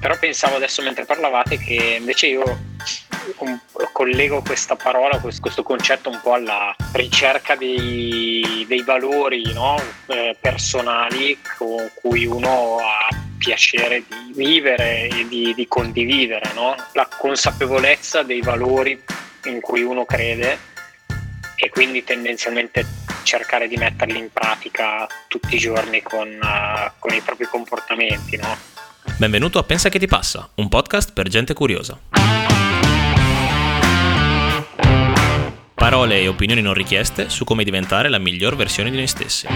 però pensavo adesso mentre parlavate che invece io collego questa parola, questo concetto un po' alla ricerca dei, dei valori no? eh, personali con cui uno ha piacere di vivere e di, di condividere, no? la consapevolezza dei valori in cui uno crede e quindi tendenzialmente cercare di metterli in pratica tutti i giorni con, uh, con i propri comportamenti. No? Benvenuto a Pensa che ti passa, un podcast per gente curiosa. Parole e opinioni non richieste su come diventare la miglior versione di noi stessi.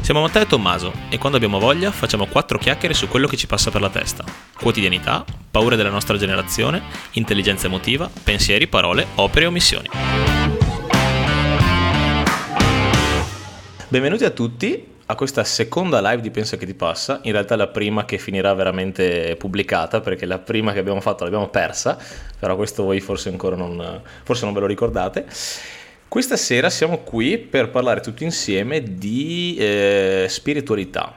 Siamo Matteo e Tommaso e quando abbiamo voglia facciamo quattro chiacchiere su quello che ci passa per la testa. Quotidianità, paure della nostra generazione, intelligenza emotiva, pensieri, parole, opere e omissioni. Benvenuti a tutti a questa seconda live di Pensa che ti passa, in realtà la prima che finirà veramente pubblicata, perché la prima che abbiamo fatto l'abbiamo persa, però questo voi forse ancora non, forse non ve lo ricordate. Questa sera siamo qui per parlare tutti insieme di eh, spiritualità.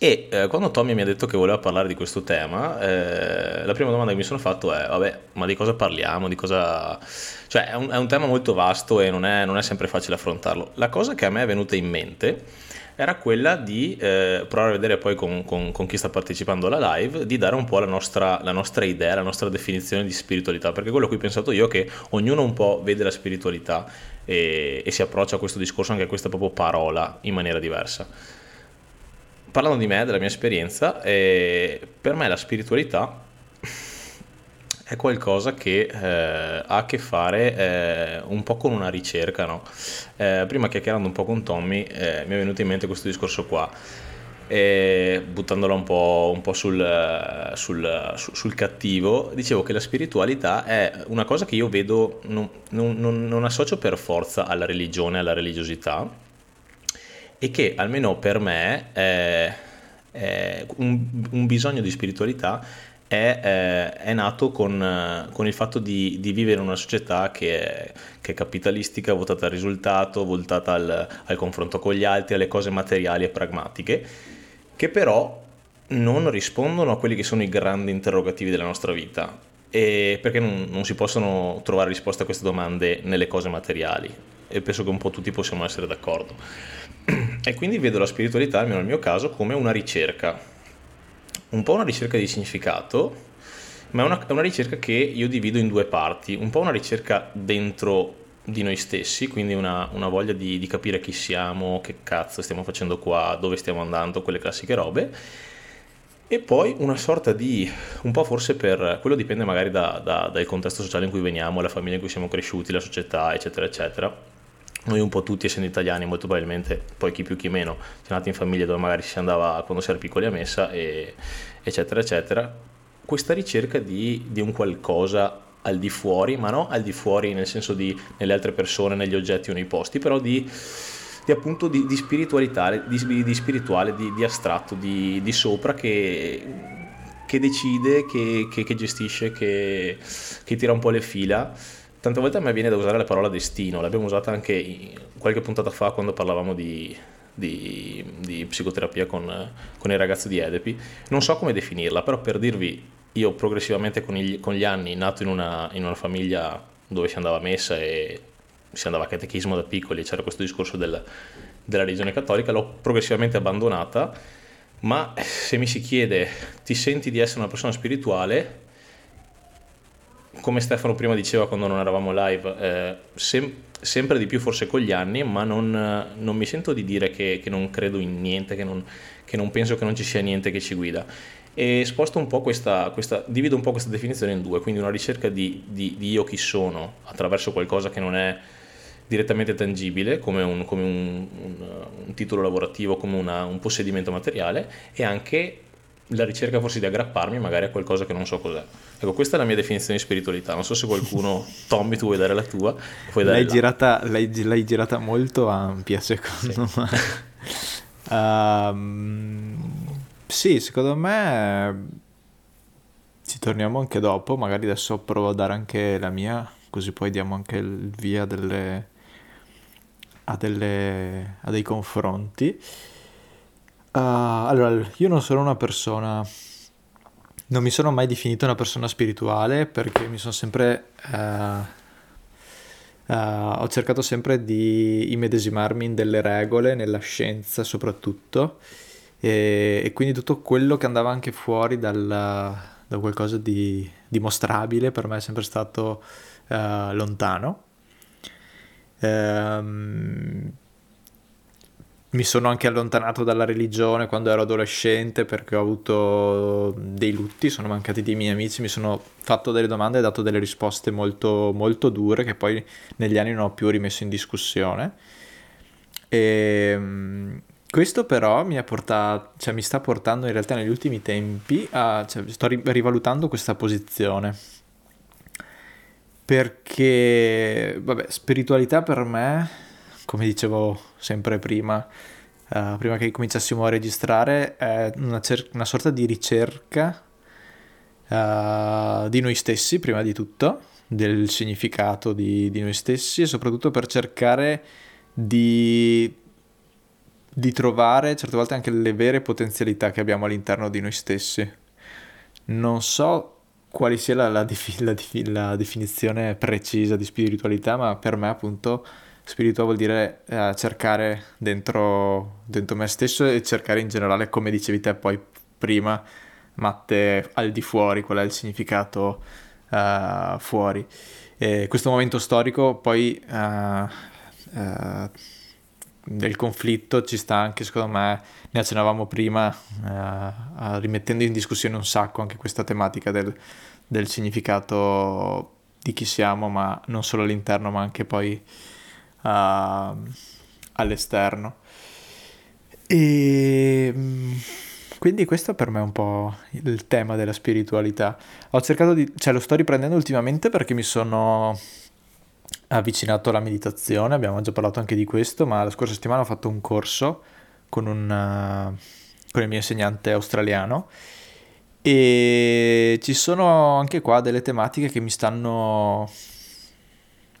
E eh, quando Tommy mi ha detto che voleva parlare di questo tema, eh, la prima domanda che mi sono fatto è, vabbè, ma di cosa parliamo? Di cosa... Cioè, è un, è un tema molto vasto e non è, non è sempre facile affrontarlo. La cosa che a me è venuta in mente era quella di eh, provare a vedere poi con, con, con, chi sta partecipando alla live, di dare un po' la nostra, la nostra, idea, la nostra definizione di spiritualità, perché quello a cui ho pensato io è che ognuno un po' vede la spiritualità e, e si approccia a questo discorso, anche a questa proprio parola, in maniera diversa. Parlando di me, della mia esperienza, eh, per me la spiritualità è qualcosa che eh, ha a che fare eh, un po' con una ricerca. No? Eh, prima chiacchierando un po' con Tommy eh, mi è venuto in mente questo discorso qua. E buttandola un po', un po sul, sul, sul, cattivo, dicevo che la spiritualità è una cosa che io vedo, non, non, non associo per forza alla religione, alla religiosità, e che almeno per me è, è un, un bisogno di spiritualità è, eh, è nato con, eh, con, il fatto di, di, vivere in una società che è, che è, capitalistica, votata al risultato, voltata al, al, confronto con gli altri, alle cose materiali e pragmatiche, che però non rispondono a quelli che sono i grandi interrogativi della nostra vita. E perché non, non si possono trovare risposte a queste domande nelle cose materiali? E penso che un po' tutti possiamo essere d'accordo. E quindi vedo la spiritualità, almeno nel mio caso, come una ricerca un po' una ricerca di significato, ma è una, una ricerca che io divido in due parti, un po' una ricerca dentro di noi stessi, quindi una, una voglia di, di, capire chi siamo, che cazzo stiamo facendo qua, dove stiamo andando, quelle classiche robe, e poi una sorta di, un po' forse per, quello dipende magari da, da, dal contesto sociale in cui veniamo, la famiglia in cui siamo cresciuti, la società, eccetera, eccetera. Noi un po' tutti, essendo italiani, molto probabilmente, poi chi più chi meno, siamo nati in famiglie dove magari si andava quando si era piccoli a messa, e, eccetera, eccetera. Questa ricerca di, di un qualcosa al di fuori, ma non al di fuori nel senso di nelle altre persone, negli oggetti o nei posti, però di, appunto di, di spiritualità, di, di spirituale, di, astratto, di, sopra che, che decide, che, che, che gestisce, che, tira un po' le fila tante volte a me viene da usare la parola destino, l'abbiamo usata anche qualche puntata fa quando parlavamo di, di, di psicoterapia con, con, il ragazzo di Edepi. Non so come definirla, però per dirvi, io progressivamente con gli, con gli anni, nato in una, in una, famiglia dove si andava a messa e si andava a catechismo da piccoli, c'era questo discorso del, della religione cattolica, l'ho progressivamente abbandonata, ma se mi si chiede ti senti di essere una persona spirituale, come Stefano prima diceva quando non eravamo live, eh, sem- sempre di più forse con gli anni, ma non, non mi sento di dire che, che, non credo in niente, che non, che non penso che non ci sia niente che ci guida. E sposto un po' questa, questa divido un po' questa definizione in due, quindi una ricerca di, di, di io chi sono attraverso qualcosa che non è direttamente tangibile, come un, come un, un, un titolo lavorativo, come una, un possedimento materiale, e anche la ricerca forse di aggrapparmi magari a qualcosa che non so cos'è. Ecco, questa è la mia definizione di spiritualità. Non so se qualcuno, Tommy, tu vuoi dare la tua? Dare l'hai, la... Girata, l'hai, l'hai, girata molto ampia, secondo sì. me. um, sì, secondo me ci torniamo anche dopo. Magari adesso provo a dare anche la mia, così poi diamo anche il via delle, a, delle, a dei confronti. Uh, allora, io non sono una persona non mi sono mai definito una persona spirituale perché mi sono sempre... Uh, uh, ho cercato sempre di immedesimarmi in delle regole, nella scienza soprattutto, e, e quindi tutto quello che andava anche fuori dal, da qualcosa di dimostrabile per me è sempre stato uh, lontano. Um, mi sono anche allontanato dalla religione quando ero adolescente perché ho avuto dei lutti, sono mancati dei miei amici, mi sono fatto delle domande e dato delle risposte molto, molto dure che poi negli anni non ho più rimesso in discussione. E ehm, questo però mi, portato, cioè, mi, sta portando in realtà negli ultimi tempi a... Cioè, sto rivalutando questa posizione. Perché, vabbè, spiritualità per me come dicevo sempre prima, uh, prima che cominciassimo a registrare, è una, cer- una sorta di ricerca uh, di noi stessi, prima di tutto, del significato di, di noi stessi e soprattutto per cercare di, di trovare certe volte anche le vere potenzialità che abbiamo all'interno di noi stessi. Non so quale sia la, la, la, la definizione precisa di spiritualità, ma per me appunto spirituale vuol dire eh, cercare dentro, dentro, me stesso e cercare in generale, come dicevi te poi prima, Matte, al di fuori, qual è il significato uh, fuori. E questo momento storico poi uh, uh, del conflitto ci sta anche, secondo me, ne accennavamo prima, rimettendo in discussione un sacco anche questa tematica del, del significato di chi siamo, ma non solo all'interno, ma anche poi uh, all'esterno. E mm, quindi questo per me è un po' il tema della spiritualità. Ho cercato di, cioè lo sto riprendendo ultimamente perché mi sono avvicinato alla meditazione, abbiamo già parlato anche di questo, ma la scorsa settimana ho fatto un corso con, un, uh, con il mio insegnante australiano e ci sono anche qua delle tematiche che mi stanno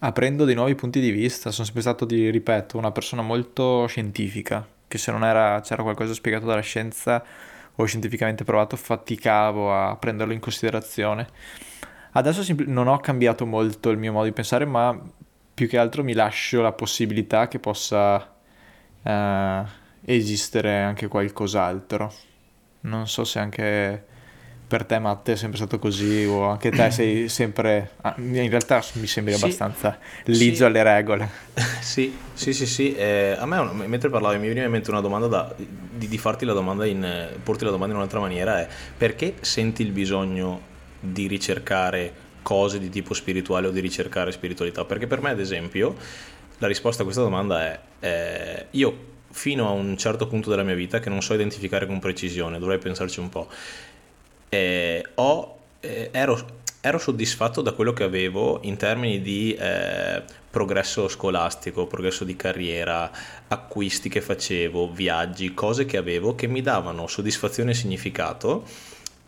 aprendo dei nuovi punti di vista. Sono sempre stato, di, ripeto, una persona molto scientifica, che se non era, c'era qualcosa spiegato dalla scienza o scientificamente provato, faticavo a prenderlo in considerazione. Adesso non ho cambiato molto il mio modo di pensare, ma più che altro mi lascio la possibilità che possa eh, esistere anche qualcos'altro. Non so se anche per te Matte è sempre stato così o anche te sei sempre ah, in realtà mi sembri sì, abbastanza ligio sì. alle regole. Sì sì sì sì eh, a me mentre parlavi mi veniva in mente una domanda da, di, di, farti la domanda in porti la domanda in un'altra maniera è perché senti il bisogno di ricercare cose di tipo spirituale o di ricercare spiritualità? Perché per me ad esempio la risposta a questa domanda è eh, io fino a un certo punto della mia vita che non so identificare con precisione dovrei pensarci un po' eh, ho, eh, ero, ero, soddisfatto da quello che avevo in termini di eh, progresso scolastico, progresso di carriera, acquisti che facevo, viaggi, cose che avevo che mi davano soddisfazione e significato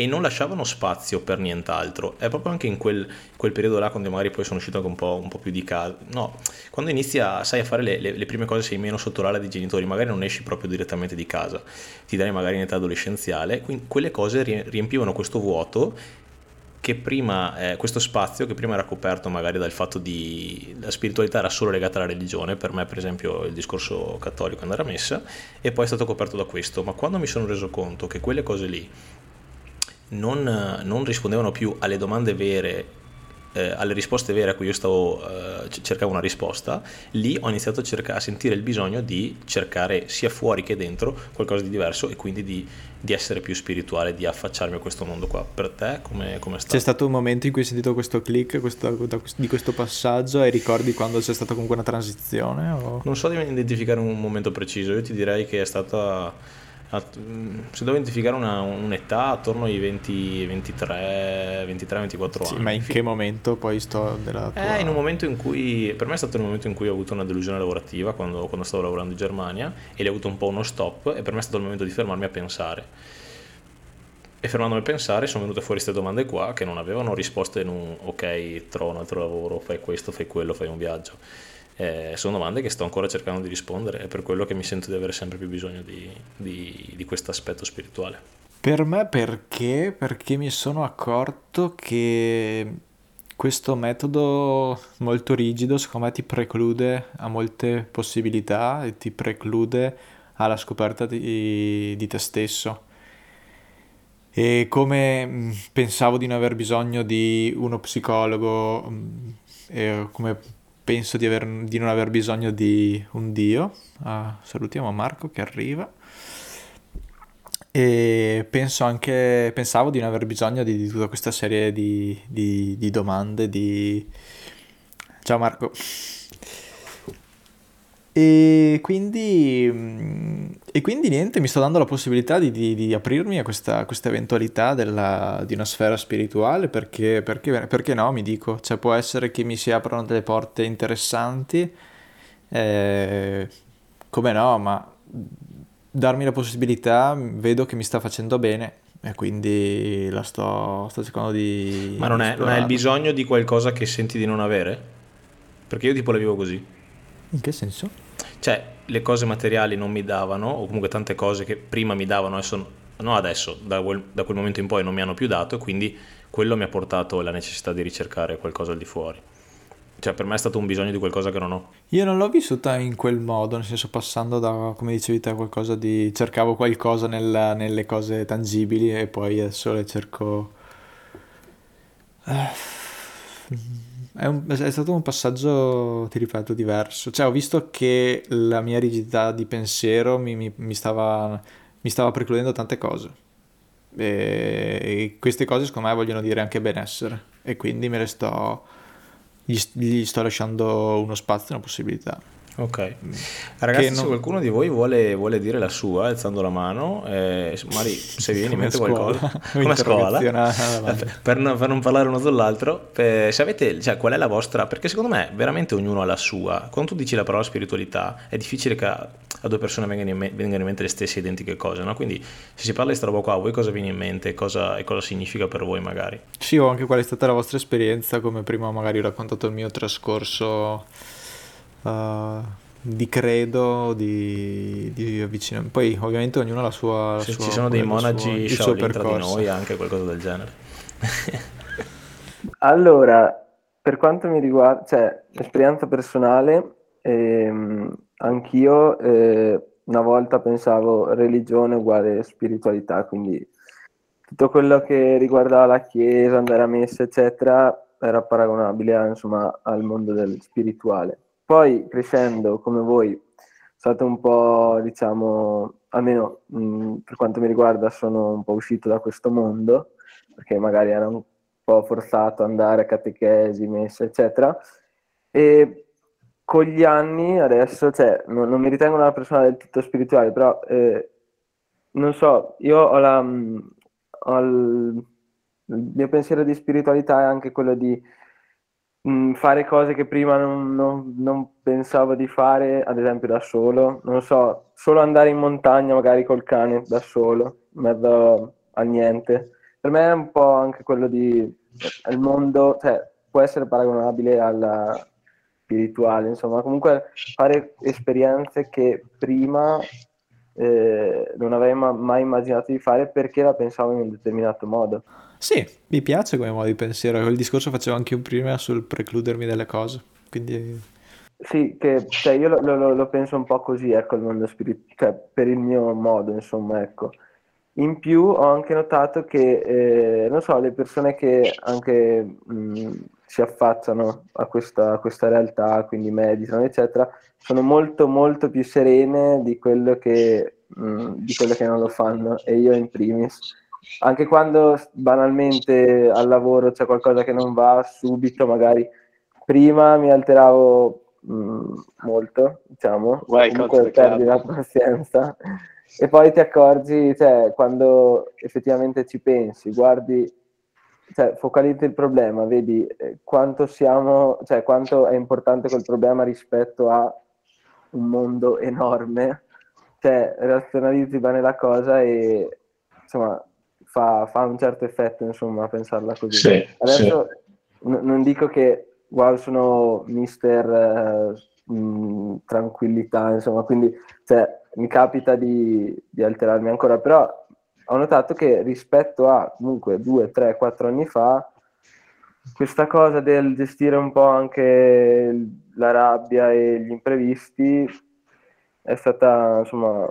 e non lasciavano spazio per nient'altro. È proprio anche in quel, quel periodo là, quando magari poi sono uscito anche un po', un po più di casa. No, quando inizi a, sai, a fare le, le, le, prime cose, sei meno sotto l'ala dei genitori, magari non esci proprio direttamente di casa, ti dai magari in età adolescenziale, quindi quelle cose riempivano questo vuoto che prima, eh, questo spazio che prima era coperto magari dal fatto di la spiritualità era solo legata alla religione, per me per esempio il discorso cattolico andare a messa, e poi è stato coperto da questo, ma quando mi sono reso conto che quelle cose lì non, non rispondevano più alle domande vere eh, alle risposte vere a cui io stavo eh, cercavo una risposta, lì ho iniziato a, cercare, a sentire il bisogno di cercare sia fuori che dentro qualcosa di diverso e quindi di, di essere più spirituale, di affacciarmi a questo mondo qua. Per te come, come è stato? C'è stato un momento in cui hai sentito questo click questo, di questo passaggio e ricordi quando c'è stata comunque una transizione? O... Non so identificare un momento preciso, io ti direi che è stata se devo identificare una, un'età attorno ai 20, 23, 23 24 sì, anni. Ma in che momento poi sto della tua... Eh, in un momento in cui, per me è stato il momento in cui ho avuto una delusione lavorativa quando, quando stavo lavorando in Germania e lì ho avuto un po' uno stop e per me è stato il momento di fermarmi a pensare. E fermandomi a pensare sono venute fuori queste domande qua che non avevano risposte in un ok, trovo un altro lavoro, fai questo, fai quello, fai un viaggio eh, sono domande che sto ancora cercando di rispondere, è per quello che mi sento di avere sempre più bisogno di, di, di questo aspetto spirituale. Per me perché? Perché mi sono accorto che questo metodo molto rigido, secondo me, ti preclude a molte possibilità e ti preclude alla scoperta di, di te stesso. E come mm, pensavo di non aver bisogno di uno psicologo, mm, come penso di, aver, di non aver bisogno di un Dio, ah, salutiamo Marco che arriva. E penso anche, pensavo di non aver bisogno di, di tutta questa serie di, di, di domande, di... Ciao Marco. E quindi, mm, e quindi niente, mi sto dando la possibilità di, di, di aprirmi a questa, questa eventualità della, di una sfera spirituale perché, perché, perché, no, mi dico, cioè può essere che mi si aprono delle porte interessanti, eh, come no, ma darmi la possibilità vedo che mi sta facendo bene e quindi la sto, sto cercando di... Ma non è, non è il bisogno di qualcosa che senti di non avere? Perché io tipo la vivo così. In che senso? Cioè, le cose materiali non mi davano, o comunque tante cose che prima mi davano, adesso, no adesso, da quel, da quel momento in poi non mi hanno più dato, e quindi quello mi ha portato la necessità di ricercare qualcosa al di fuori. Cioè, per me è stato un bisogno di qualcosa che non ho. Io non l'ho vissuta in quel modo, nel senso passando da, come dicevi te, qualcosa di... cercavo qualcosa nella, nelle cose tangibili e poi adesso le cerco... È, un, è, stato un passaggio, ti ripeto, diverso. Cioè, ho visto che la mia rigidità di pensiero mi, mi, mi, stava, mi stava precludendo tante cose. E, e, queste cose, secondo me, vogliono dire anche benessere. E quindi me le sto gli, gli sto lasciando uno spazio, una possibilità. Ok, ragazzi, non... se qualcuno di voi vuole, vuole, dire la sua alzando la mano, eh, magari se viene in mente qualcosa, come scuola, per non, per non, parlare uno dall'altro, se avete, cioè, qual è la vostra, perché secondo me veramente ognuno ha la sua. Quando tu dici la parola spiritualità, è difficile che a, a due persone vengano in, me, vengano in, mente le stesse identiche cose, no? Quindi se si parla di questa roba qua, a voi cosa viene in mente? Cosa, e cosa significa per voi magari? Sì, o anche qual è stata la vostra esperienza, come prima magari ho raccontato il mio trascorso uh, di credo, di, di avvicinamento. Poi ovviamente ognuno ha la sua... La Se sua ci sono dei monaci suo, tra di noi, anche qualcosa del genere. allora, per quanto mi riguarda, cioè, esperienza personale, ehm, anch'io eh, una volta pensavo religione uguale spiritualità, quindi tutto quello che riguardava la chiesa, andare a messa, eccetera, era paragonabile insomma, al mondo del spirituale. Poi crescendo come voi, state un po', diciamo, almeno mh, per quanto mi riguarda, sono un po' uscito da questo mondo, perché magari era un po' forzato andare a catechesi, messe, eccetera. E con gli anni adesso, cioè, non, non mi ritengo una persona del tutto spirituale, però eh, non so, io ho, la, ho il, il mio pensiero di spiritualità è anche quello di mh, mm, fare cose che prima non, non, non, pensavo di fare, ad esempio da solo, non so, solo andare in montagna magari col cane da solo, in mezzo a niente. Per me è un po' anche quello di il mondo, cioè può essere paragonabile alla spirituale, insomma, comunque fare esperienze che prima eh, non avrei ma- mai immaginato di fare perché la pensavo in un determinato modo. Sì, mi piace come modo di pensiero. Il discorso facevo anche io prima sul precludermi delle cose. Quindi... Sì, che cioè, io lo, lo, lo, penso un po' così, ecco, il mondo spirituale, cioè, per il mio modo, insomma, ecco. In più ho anche notato che, eh, non so, le persone che anche mh, si affacciano a questa, a questa, realtà, quindi meditano, eccetera, sono molto, molto più serene di quello che, mh, di quello che non lo fanno, e io in primis anche quando banalmente al lavoro c'è qualcosa che non va, subito magari prima mi alteravo mh, mm, molto, diciamo, Vai, comunque perdi la pazienza. E poi ti accorgi, cioè, quando effettivamente ci pensi, guardi, cioè, focalizzi il problema, vedi eh, quanto siamo, cioè, quanto è importante quel problema rispetto a un mondo enorme, cioè, razionalizzi bene la cosa e insomma fa, fa, un certo effetto, insomma, pensarla così. Sì, Adesso sì. N- non dico che wow, sono mister eh, mh, tranquillità, insomma, quindi cioè, mi capita di, di, alterarmi ancora, però ho notato che rispetto a comunque due, tre, quattro anni fa, questa cosa del gestire un po' anche la rabbia e gli imprevisti è stata, insomma,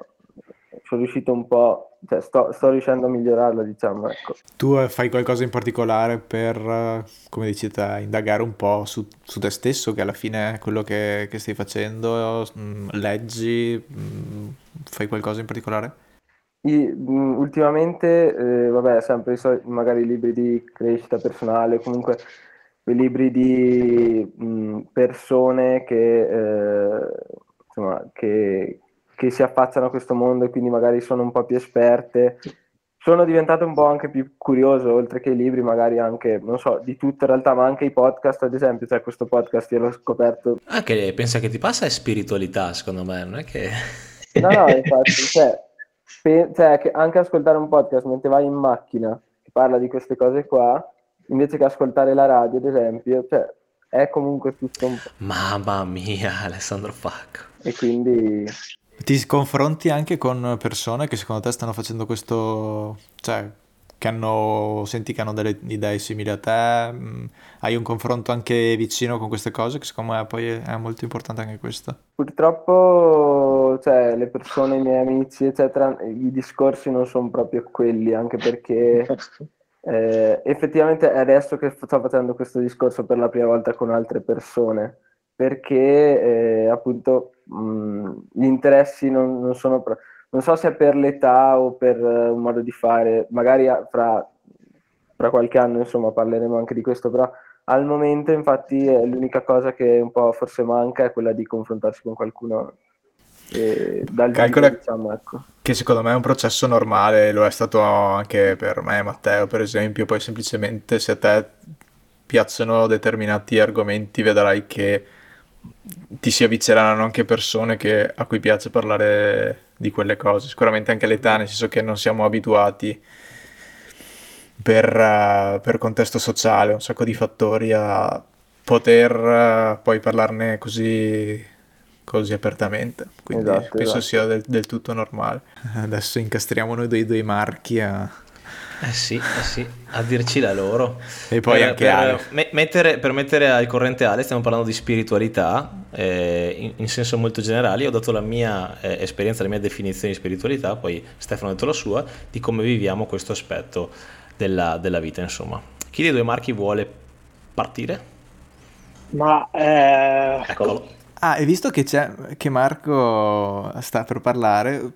sono riuscito un po', cioè sto, sto riuscendo a migliorarla, diciamo, ecco. Tu eh, fai qualcosa in particolare per, eh, come dici te, indagare un po' su, su te stesso, che alla fine è quello che, che stai facendo, mm, leggi, mm, fai qualcosa in particolare? I, mh, ultimamente, eh, vabbè, sempre soliti, magari libri di crescita personale, comunque libri di mh, persone che, eh, insomma, che, che si affacciano a questo mondo e quindi magari sono un po' più esperte. Sono diventato un po' anche più curioso, oltre che i libri, magari anche, non so, di tutto in realtà, ma anche i podcast, ad esempio, cioè questo podcast io l'ho scoperto. Anche pensa che ti passa è spiritualità, secondo me, non è che... No, no, infatti, cioè, pe- cioè, anche ascoltare un podcast mentre vai in macchina che parla di queste cose qua, invece che ascoltare la radio, ad esempio, cioè, è comunque tutto un po'. Mamma mia, Alessandro Facco. E quindi... Ti confronti anche con persone che secondo te stanno facendo questo, cioè, che hanno, senti che hanno delle idee simili a te, mm, hai un confronto anche vicino con queste cose, che secondo me poi è molto importante anche questo. Purtroppo, cioè, le persone, i miei amici, eccetera, i discorsi non sono proprio quelli, anche perché eh, effettivamente è adesso che sto facendo questo discorso per la prima volta con altre persone, perché eh, appunto mh, gli interessi non, non sono... Pro- non so se è per l'età o per uh, un modo di fare, magari fra, fra, qualche anno insomma parleremo anche di questo, però al momento infatti è l'unica cosa che un po' forse manca è quella di confrontarsi con qualcuno eh, dal Calcola diciamo, ecco. che secondo me è un processo normale, lo è stato anche per me, Matteo per esempio, poi semplicemente se a te piacciono determinati argomenti vedrai che ti si avvicineranno anche persone che, a cui piace parlare di quelle cose. Sicuramente anche l'età, nel senso che non siamo abituati per, uh, per contesto sociale, un sacco di fattori a poter uh, poi parlarne così, così apertamente. Quindi esatto, penso esatto. sia del, del, tutto normale. Adesso incastriamo noi dei due marchi a eh sì, eh sì, a dirci la loro. E poi per, anche per, me, mettere, per mettere al corrente Ale, stiamo parlando di spiritualità eh, in, in, senso molto generale. Io ho dato la mia eh, esperienza, la mia definizione di spiritualità, poi Stefano ha detto la sua, di come viviamo questo aspetto della, della vita, insomma. Chi dei due marchi vuole partire? Ma... Eh... Eccolo. Ah, e visto che, c'è, che Marco sta per parlare,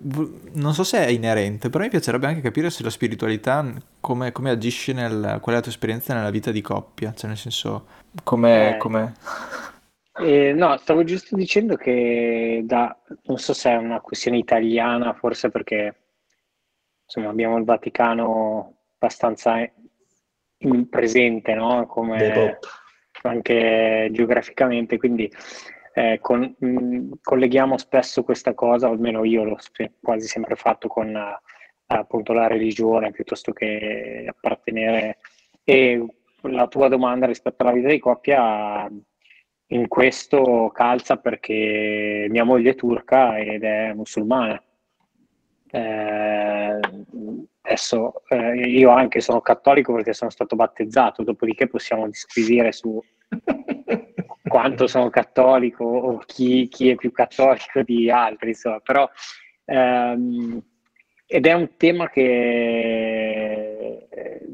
non so se è inerente, però mi piacerebbe anche capire se la spiritualità come, come agisce nel, qual è la tua esperienza nella vita di coppia, cioè nel senso, come... Eh, eh, no, stavo giusto dicendo che da, non so se è una questione italiana, forse perché insomma abbiamo il Vaticano abbastanza in presente, no? Come anche geograficamente, quindi eh, con, mh, colleghiamo spesso questa cosa, o almeno io l'ho quasi sempre fatto con uh, appunto la religione piuttosto che appartenere. E la tua domanda rispetto alla vita di coppia in questo calza perché mia moglie è turca ed è musulmana. Eh, adesso eh, io anche sono cattolico perché sono stato battezzato, dopodiché possiamo disquisire su quanto sono cattolico o chi, chi, è più cattolico di altri, insomma, però ehm, ed è un tema che eh,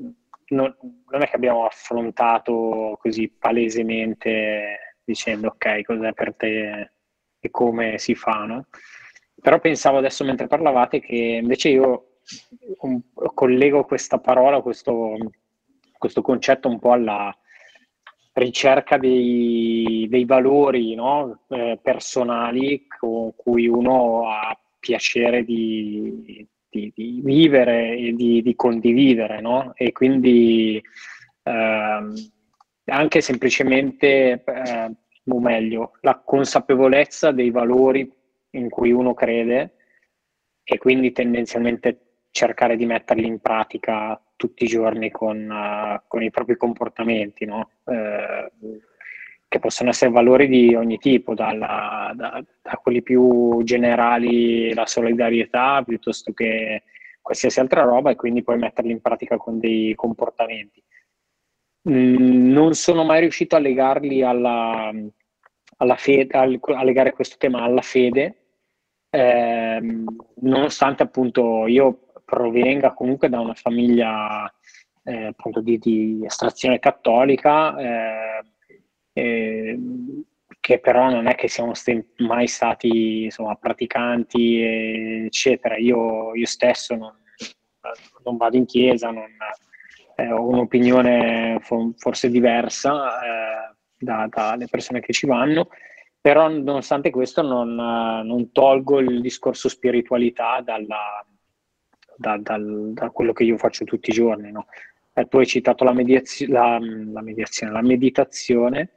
non, non, è che abbiamo affrontato così palesemente dicendo ok, cos'è per te e come si fa, no? Però pensavo adesso mentre parlavate che invece io collego questa parola, questo, questo concetto un po' alla, ricerca dei, dei valori no? eh, personali con cui uno ha piacere di, di, di vivere e di, di condividere, no? E quindi ehm, anche semplicemente, eh, o meglio, la consapevolezza dei valori in cui uno crede e quindi tendenzialmente cercare di metterli in pratica tutti i giorni con, uh, con i propri comportamenti, no? eh, che possono essere valori di ogni tipo, dalla, da, da, quelli più generali, la solidarietà, piuttosto che qualsiasi altra roba e quindi poi metterli in pratica con dei comportamenti. Mm, non sono mai riuscito a legarli alla, alla fede, a legare questo tema alla fede, eh, nonostante appunto io provenga comunque da una famiglia eh, appunto di, di, estrazione cattolica, eh, ehm, che però non è che siamo st- mai stati insomma, praticanti, eccetera. Io, io stesso non, non, vado in chiesa, non, eh, ho un'opinione forse diversa eh, da, dalle persone che ci vanno, però nonostante questo non, non tolgo il discorso spiritualità dalla, da, dal, da, quello che io faccio tutti i giorni. No? Eh, tu hai citato la, mediazio- la, la, mediazione, la meditazione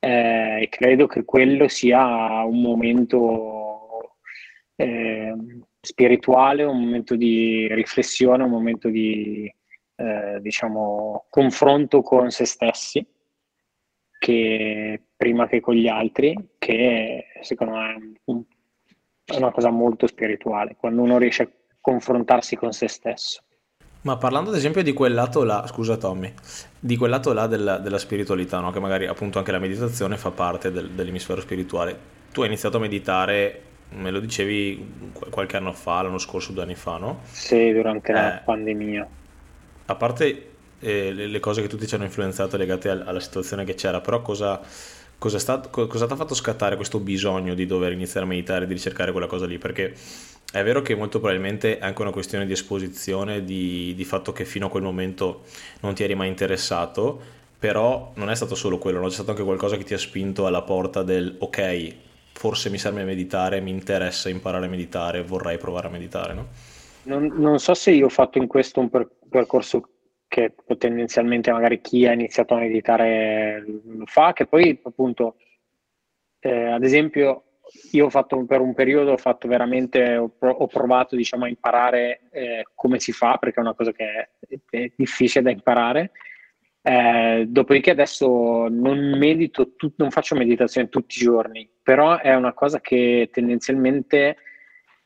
eh, e credo che quello sia un momento eh, spirituale, un momento di riflessione, un momento di eh, diciamo, confronto con se stessi che prima che con gli altri, che secondo me è una cosa molto spirituale, quando uno riesce a confrontarsi con se stesso. Ma parlando ad esempio di quel lato là, scusa Tommy, di quel lato là della, della spiritualità, no? che magari appunto anche la meditazione fa parte del, dell'emisfero spirituale, tu hai iniziato a meditare, me lo dicevi qualche anno fa, l'anno scorso, due anni fa, no? Sì, durante eh, la pandemia. A parte eh, le, le, cose che tutti ci hanno influenzato legate al, alla situazione che c'era, però cosa, cosa, stato, cosa ti ha fatto scattare questo bisogno di dover iniziare a meditare, di ricercare quella cosa lì? Perché è vero che molto probabilmente è anche una questione di esposizione, di, di fatto che fino a quel momento non ti eri mai interessato, però non è stato solo quello, no? c'è stato anche qualcosa che ti ha spinto alla porta del ok, forse mi serve meditare, mi interessa imparare a meditare, vorrei provare a meditare, no? Non, non so se io ho fatto in questo un per, percorso che tendenzialmente magari chi ha iniziato a meditare lo fa, che poi appunto, eh, ad esempio, io ho fatto per un periodo, ho fatto veramente, ho, provato diciamo a imparare eh, come si fa, perché è una cosa che è, è difficile da imparare. Eh, dopodiché adesso non medito, tu, non faccio meditazione tutti i giorni, però è una cosa che tendenzialmente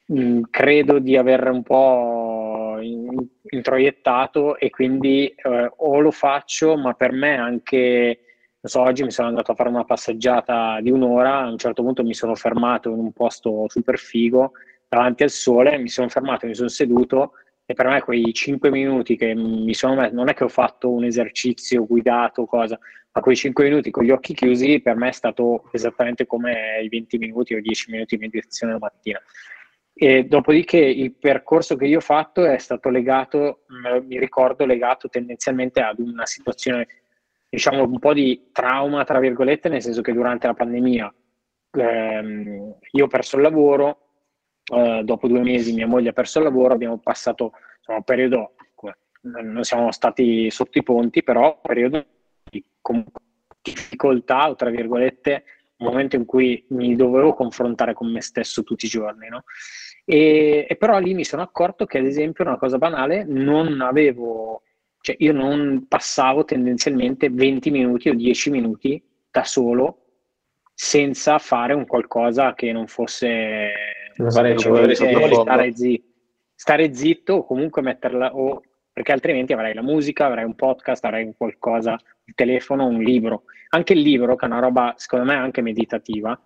mh, credo di aver un po' in, introiettato e quindi eh, o lo faccio, ma per me anche, so, oggi mi sono andato a fare una passeggiata di un'ora, a un certo punto mi sono fermato in un posto super figo davanti al sole, mi sono fermato, mi sono seduto e per me quei 5 minuti che mi sono messo, non è che ho fatto un esercizio guidato, cosa, ma quei 5 minuti con gli occhi chiusi per me è stato esattamente come i 20 minuti o 10 minuti di meditazione la mattina. E dopodiché il percorso che io ho fatto è stato legato, mi ricordo, legato tendenzialmente ad una situazione, diciamo, un po' di trauma, tra virgolette, nel senso che durante la pandemia ehm, io ho perso il lavoro, eh, dopo due mesi mia moglie ha perso il lavoro, abbiamo passato insomma, un periodo, non siamo stati sotto i ponti, però un periodo di difficoltà, tra virgolette, un momento in cui mi dovevo confrontare con me stesso tutti i giorni, no? E, e, però lì mi sono accorto che, ad esempio, una cosa banale, non avevo, cioè io non passavo tendenzialmente 20 minuti o 10 minuti da solo senza fare un qualcosa che non fosse fare, cioè, stare, zitto, stare zitto o comunque metterla o perché altrimenti avrai la musica, avrai un podcast, avrai un qualcosa, il telefono, un libro. Anche il libro, che è una roba, secondo me, anche meditativa,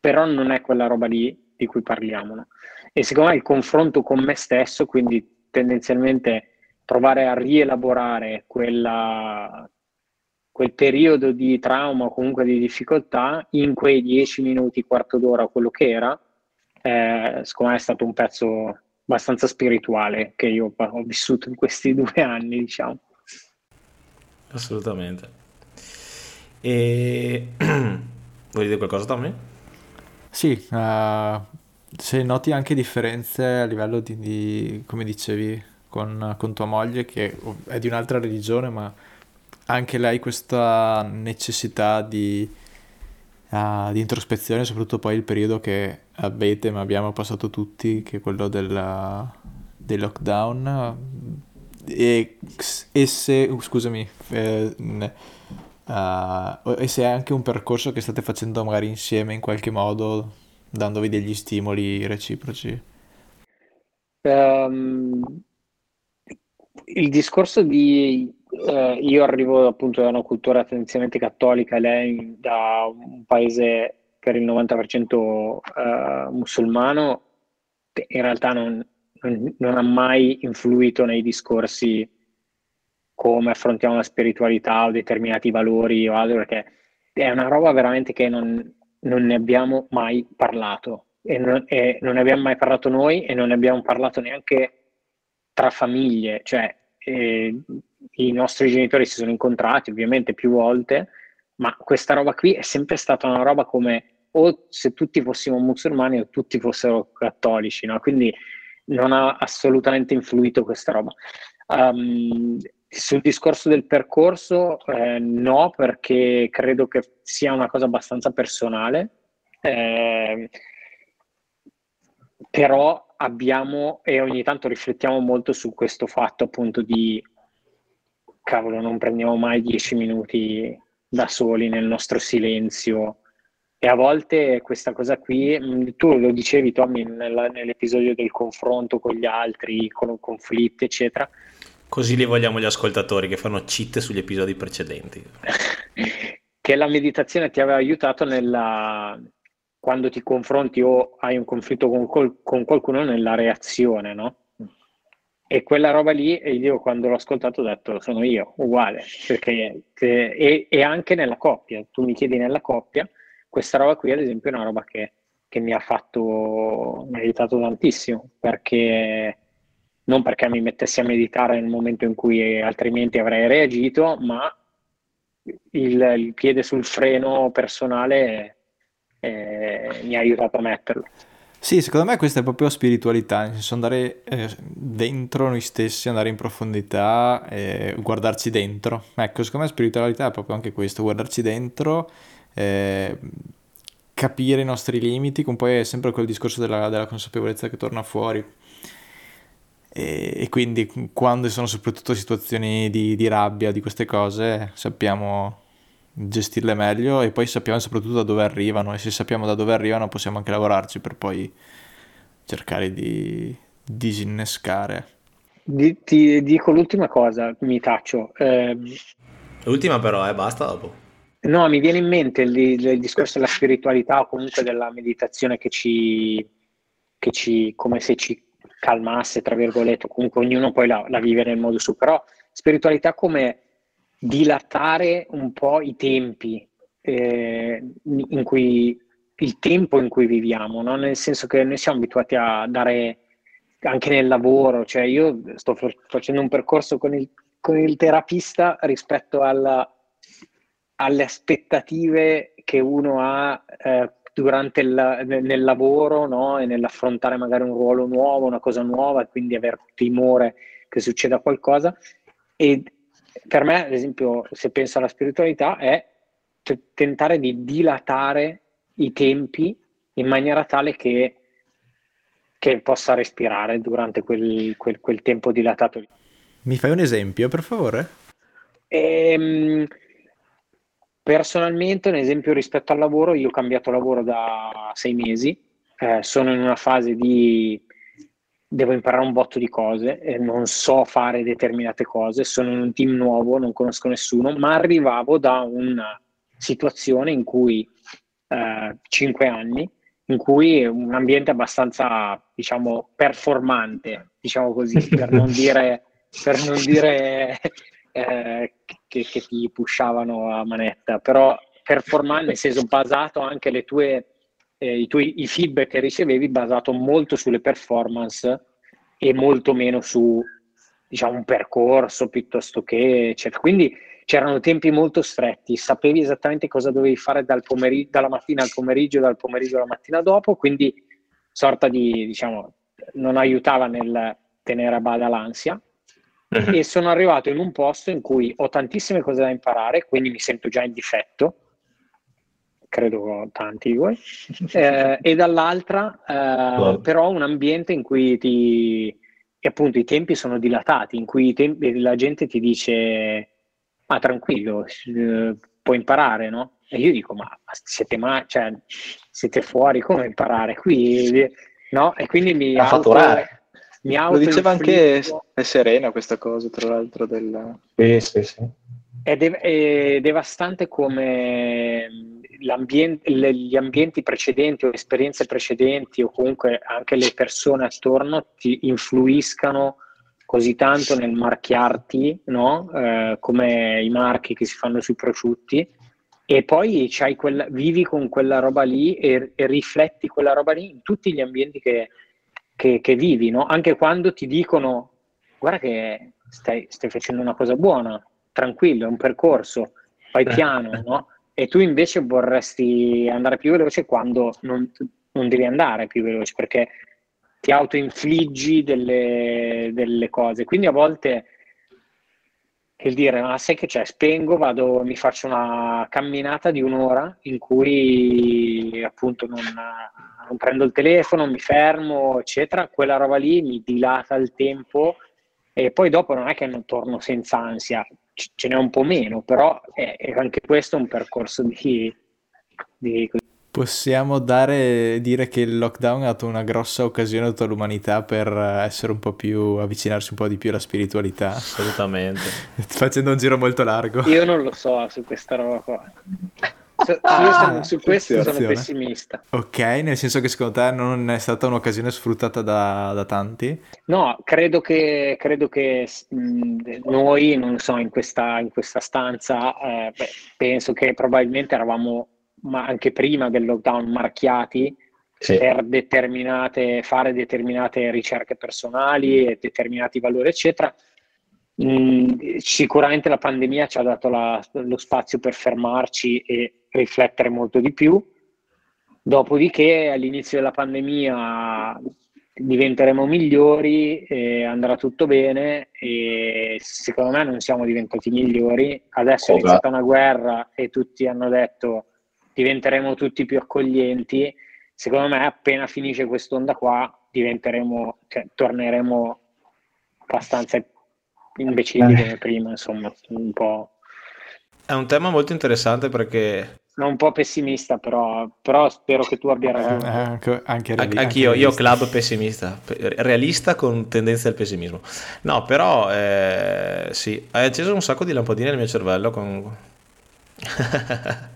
però non è quella roba lì di cui parliamo. No? E secondo me il confronto con me stesso, quindi tendenzialmente provare a rielaborare quella, quel periodo di trauma o comunque di difficoltà in quei dieci minuti, quarto d'ora, quello che era, eh, secondo me è stato un pezzo abbastanza spirituale che io ho vissuto in questi due anni, diciamo. Assolutamente. E vuoi dire qualcosa Tommy? Sì, uh, se noti anche differenze a livello di, di come dicevi, con, con, tua moglie che è di un'altra religione, ma anche lei questa necessità di, uh, di introspezione, soprattutto poi il periodo che avete, ma abbiamo passato tutti, che è quello della, del lockdown. E, e se, scusami, eh, uh, e se è anche un percorso che state facendo magari insieme in qualche modo, dandovi degli stimoli reciproci? Um, il discorso di eh, io arrivo appunto da una cultura tendenzialmente cattolica, lei da un paese per il 90% eh, musulmano, in realtà non, non, non, ha mai influito nei discorsi come affrontiamo la spiritualità o determinati valori o altro, perché è una roba veramente che non, non ne abbiamo mai parlato. E non, e non, ne abbiamo mai parlato noi e non ne abbiamo parlato neanche tra famiglie, cioè eh, i nostri genitori si sono incontrati ovviamente più volte, ma questa roba qui è sempre stata una roba come o se tutti fossimo musulmani o tutti fossero cattolici, no? quindi non ha assolutamente influito questa roba. Um, sul discorso del percorso, eh, no, perché credo che sia una cosa abbastanza personale, eh, però abbiamo e ogni tanto riflettiamo molto su questo fatto appunto di cavolo, non prendiamo mai dieci minuti da soli nel nostro silenzio. E a volte questa cosa qui, mm, tu lo dicevi Tommy nella, nell'episodio del confronto con gli altri, con conflitti, eccetera. Così li vogliamo gli ascoltatori che fanno cheat sugli episodi precedenti. che la meditazione ti aveva aiutato nella, quando ti confronti o hai un conflitto con, col, con qualcuno nella reazione, no? E quella roba lì, io quando l'ho ascoltato ho detto sono io, uguale, perché, e, e, anche nella coppia, tu mi chiedi nella coppia, questa roba qui ad esempio è una roba che, che mi ha fatto, mi ha aiutato tantissimo, perché non perché mi mettessi a meditare nel momento in cui altrimenti avrei reagito, ma il, il piede sul freno personale eh, mi ha aiutato a metterlo. Sì, secondo me questa è proprio spiritualità, nel senso andare eh, dentro noi stessi, andare in profondità e guardarci dentro. Ecco, secondo me spiritualità è proprio anche questo, guardarci dentro, eh, capire i nostri limiti, con poi è sempre quel discorso della, della consapevolezza che torna fuori. E, e, quindi quando sono soprattutto situazioni di, di rabbia, di queste cose, sappiamo gestirle meglio e poi sappiamo soprattutto da dove arrivano e se sappiamo da dove arrivano possiamo anche lavorarci per poi cercare di disinnescare. Di, ti dico l'ultima cosa, mi taccio. Eh, l'ultima però, eh, basta dopo. No, mi viene in mente il, il, discorso della spiritualità o comunque della meditazione che ci, che ci come se ci calmasse, tra virgolette, comunque ognuno poi la, la vive nel modo suo, però spiritualità come dilatare un po' i tempi eh, in cui il tempo in cui viviamo, no? nel senso che noi siamo abituati a dare anche nel lavoro, cioè io sto facendo un percorso con il, con il terapista rispetto alla, alle aspettative che uno ha eh, durante il nel lavoro no? e nell'affrontare magari un ruolo nuovo, una cosa nuova e quindi aver timore che succeda qualcosa e per me, ad esempio, se penso alla spiritualità, è t- tentare di dilatare i tempi in maniera tale che, che possa respirare durante quel, quel, quel, tempo dilatato. Mi fai un esempio, per favore? Ehm, personalmente, un esempio rispetto al lavoro, io ho cambiato lavoro da sei mesi, eh, sono in una fase di devo imparare un botto di cose, e non so fare determinate cose, sono in un team nuovo, non conosco nessuno, ma arrivavo da una situazione in cui eh, 5 anni, in cui un ambiente abbastanza, diciamo, performante, diciamo così, per non dire, per non dire eh, che, che ti pushavano a manetta, però performante nel senso basato anche le tue eh, i, tuoi, i feedback che ricevevi basato molto sulle performance e molto meno su diciamo, un percorso piuttosto che eccetera. Quindi c'erano tempi molto stretti, sapevi esattamente cosa dovevi fare dal pomeriggio, dalla mattina al pomeriggio, dal pomeriggio alla mattina dopo, quindi sorta di, diciamo, non aiutava nel tenere a bada l'ansia. Uh-huh. E sono arrivato in un posto in cui ho tantissime cose da imparare, quindi mi sento già in difetto, credo tanti di voi, eh, e dall'altra eh, però un ambiente in cui ti, appunto i tempi sono dilatati, in cui tempi, la gente ti dice ma tranquillo, eh, puoi imparare, no? E io dico ma siete, ma- cioè, siete fuori, come imparare? Qui, no? E quindi mi... A fatturare. mi Lo diceva anche Serena questa cosa, tra l'altro. Del... Sì, sì, sì. È, de- è devastante come gli ambienti precedenti o le esperienze precedenti o comunque anche le persone attorno ti influiscano così tanto nel marchiarti, no? eh, come i marchi che si fanno sui prosciutti, e poi quella, vivi con quella roba lì e, e, rifletti quella roba lì in tutti gli ambienti che, che, che vivi, no? anche quando ti dicono guarda che stai, stai, facendo una cosa buona, tranquillo, è un percorso, vai piano, no? e tu invece vorresti andare più veloce quando non, non devi andare più veloce perché ti autoinfliggi delle, delle cose. Quindi a volte il dire, ma sai che c'è, spengo, vado, mi faccio una camminata di un'ora in cui appunto non, non prendo il telefono, mi fermo, eccetera, quella roba lì mi dilata il tempo e poi dopo non è che non torno senza ansia, ce n'è un po' meno, però è, è anche questo un percorso di, di Possiamo dare, dire che il lockdown ha dato una grossa occasione a tutta l'umanità per essere un po' più, avvicinarsi un po' di più alla spiritualità. Assolutamente. Facendo un giro molto largo. Io non lo so su questa roba qua. Io ah, su questo sono pessimista. Ok, nel senso che secondo te non è stata un'occasione sfruttata da, da tanti? No, credo che, credo che mh, noi, non so, in questa, in questa stanza, eh, beh, penso che probabilmente eravamo ma anche prima del lockdown marchiati sì. per determinate, fare determinate ricerche personali e determinati valori, eccetera. Mm, sicuramente la pandemia ci ha dato la, lo spazio per fermarci e riflettere molto di più. Dopodiché all'inizio della pandemia diventeremo migliori, andrà tutto bene e secondo me non siamo diventati migliori. Adesso è iniziata una guerra e tutti hanno detto diventeremo tutti più accoglienti. Secondo me, appena finisce quest'onda qua, diventeremo, cioè, torneremo abbastanza imbecilli eh. come prima, insomma, un po'. È un tema molto interessante perché sono un po' pessimista, però, però spero che tu abbia ragione. Eh, anche, anche reali- Anch'io, anche io club pessimista, realista con tendenza al pessimismo. No, però eh, sì, hai acceso un sacco di lampadine nel mio cervello con...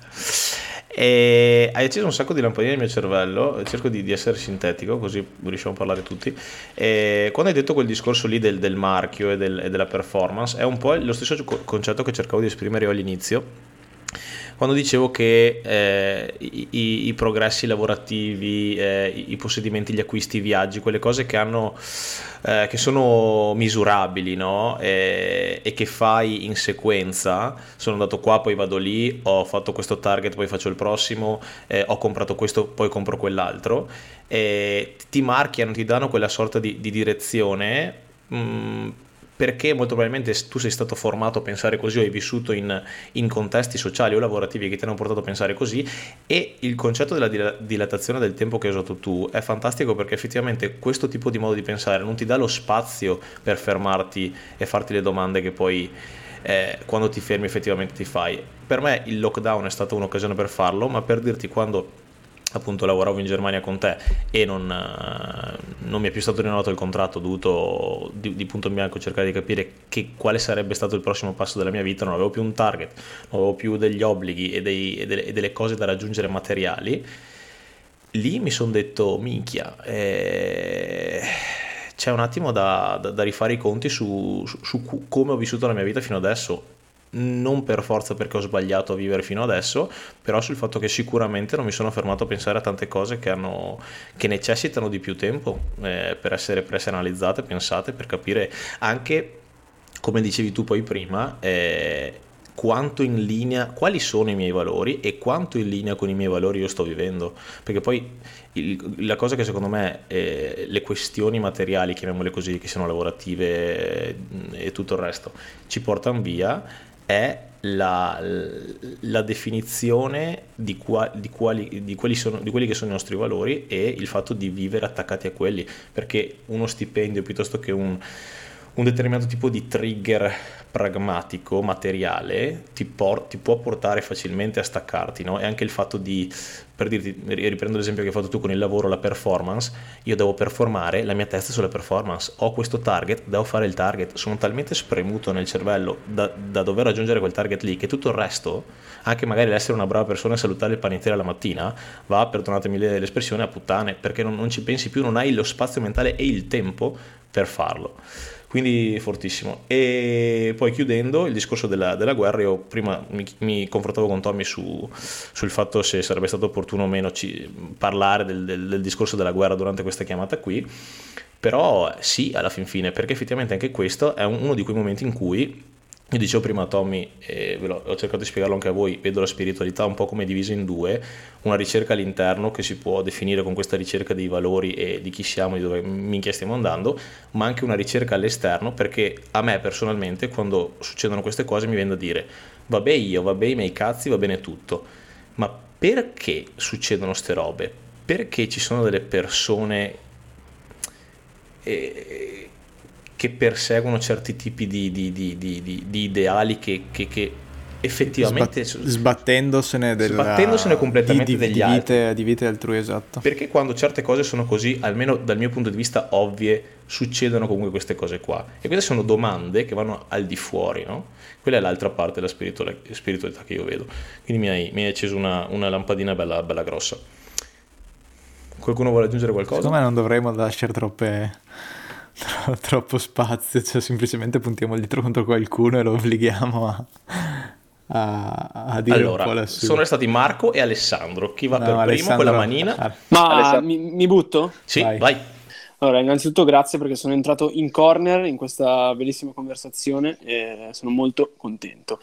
E hai acceso un sacco di lampadine nel mio cervello, cerco di, di, essere sintetico così riusciamo a parlare tutti. E quando hai detto quel discorso lì del, del marchio e, del, e, della performance, è un po' lo stesso concetto che cercavo di esprimere io all'inizio quando dicevo che eh, i, i, progressi lavorativi, eh, i, possedimenti, gli acquisti, i viaggi, quelle cose che, hanno, eh, che sono misurabili no? e, e, che fai in sequenza, sono andato qua, poi vado lì, ho fatto questo target, poi faccio il prossimo, eh, ho comprato questo, poi compro quell'altro, ti marchiano, ti danno quella sorta di, di direzione. Mh, mm, perché molto probabilmente tu sei stato formato a pensare così o hai vissuto in, in, contesti sociali o lavorativi che ti hanno portato a pensare così e il concetto della dilatazione del tempo che hai usato tu è fantastico perché effettivamente questo tipo di modo di pensare non ti dà lo spazio per fermarti e farti le domande che poi eh, quando ti fermi effettivamente ti fai. Per me il lockdown è stata un'occasione per farlo, ma per dirti quando appunto lavoravo in Germania con te e non, eh, non, mi è più stato rinnovato il contratto, ho dovuto di, di, punto in bianco cercare di capire che, quale sarebbe stato il prossimo passo della mia vita, non avevo più un target, non avevo più degli obblighi e, dei, e, delle, e delle, cose da raggiungere materiali, lì mi sono detto minchia, eh, c'è un attimo da, da, da, rifare i conti su, su, su come ho vissuto la mia vita fino adesso non per forza perché ho sbagliato a vivere fino adesso, però sul fatto che sicuramente non mi sono fermato a pensare a tante cose che, hanno, che necessitano di più tempo eh, per, essere, per essere analizzate, pensate, per capire anche, come dicevi tu poi prima, eh, quanto in linea, quali sono i miei valori e quanto in linea con i miei valori io sto vivendo. Perché poi il, la cosa che secondo me eh, le questioni materiali, chiamiamole così, che siano lavorative e tutto il resto, ci portano via è la, la definizione di, qua, di, quali, di, quelli sono, di quelli che sono i nostri valori e il fatto di vivere attaccati a quelli, perché uno stipendio piuttosto che un un determinato tipo di trigger pragmatico, materiale, ti, por- ti può portare facilmente a staccarti, no? E anche il fatto di, per dirti, riprendo l'esempio che hai fatto tu con il lavoro, la performance, io devo performare, la mia testa sulla performance, ho questo target, devo fare il target, sono talmente spremuto nel cervello da, da dover raggiungere quel target lì che tutto il resto, anche magari l'essere una brava persona e salutare il panettiere la mattina, va, perdonatemi l'espressione, a puttane, perché non, non ci pensi più, non hai lo spazio mentale e il tempo per farlo quindi fortissimo. E poi chiudendo il discorso della, della guerra, io prima mi, mi confrontavo con Tommy su, sul fatto se sarebbe stato opportuno o meno ci, parlare del, del, del discorso della guerra durante questa chiamata qui, però sì, alla fin fine, perché effettivamente anche questo è uno di quei momenti in cui io dicevo prima a Tommy, e ve l'ho, ho cercato di spiegarlo anche a voi, vedo la spiritualità un po' come divisa in due, una ricerca all'interno che si può definire con questa ricerca dei valori e di chi siamo, di dove minchia stiamo andando, ma anche una ricerca all'esterno perché a me personalmente quando succedono queste cose mi viene da dire vabbè io, vabbè i miei cazzi, va bene tutto, ma perché succedono ste robe? Perché ci sono delle persone... E, che perseguono certi tipi di, di, di, di ideali che, che, che effettivamente Sbat- sbattendosene, della, sbattendosene completamente di, degli vite, altri. di vite altrui esatto. Perché quando certe cose sono così almeno dal mio punto di vista ovvie succedono comunque queste cose qua. E queste sono domande che vanno al di fuori no? quella è l'altra parte della spiritualità che io vedo. Quindi mi hai, mi hai acceso una, una lampadina bella, bella grossa. Qualcuno vuole aggiungere qualcosa? secondo me non dovremmo lasciare troppe troppo spazio, cioè semplicemente puntiamo il dito contro qualcuno e lo obblighiamo a, a, a dire allora, un po' la sua. sono stati Marco e Alessandro. Chi va no, per Alessandro... primo con la manina? Ma mi, mi, butto? Sì, vai. vai. Allora, innanzitutto grazie perché sono entrato in corner in questa bellissima conversazione e sono molto contento.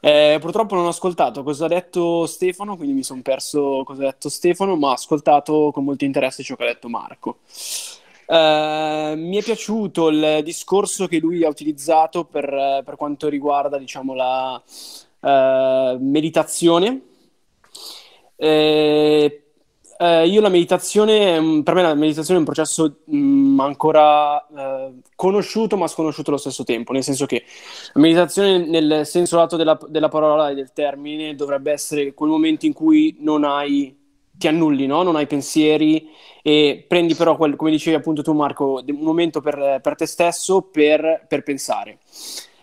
Eh, purtroppo non ho ascoltato cosa ha detto Stefano, quindi mi sono perso cosa ha detto Stefano, ma ho ascoltato con molto interesse ciò che ha detto Marco. Uh, mi è piaciuto il discorso che lui ha utilizzato per, per quanto riguarda diciamo, la uh, meditazione. Eh, eh, io la meditazione, per me la meditazione è un processo mh, mm, ancora eh, conosciuto ma sconosciuto allo stesso tempo, nel senso che la meditazione nel senso lato della, della parola e del termine dovrebbe essere quel momento in cui non hai, ti annulli, no? non hai pensieri e prendi però, quel, come dicevi appunto tu Marco, un momento per, per te stesso per, per, pensare.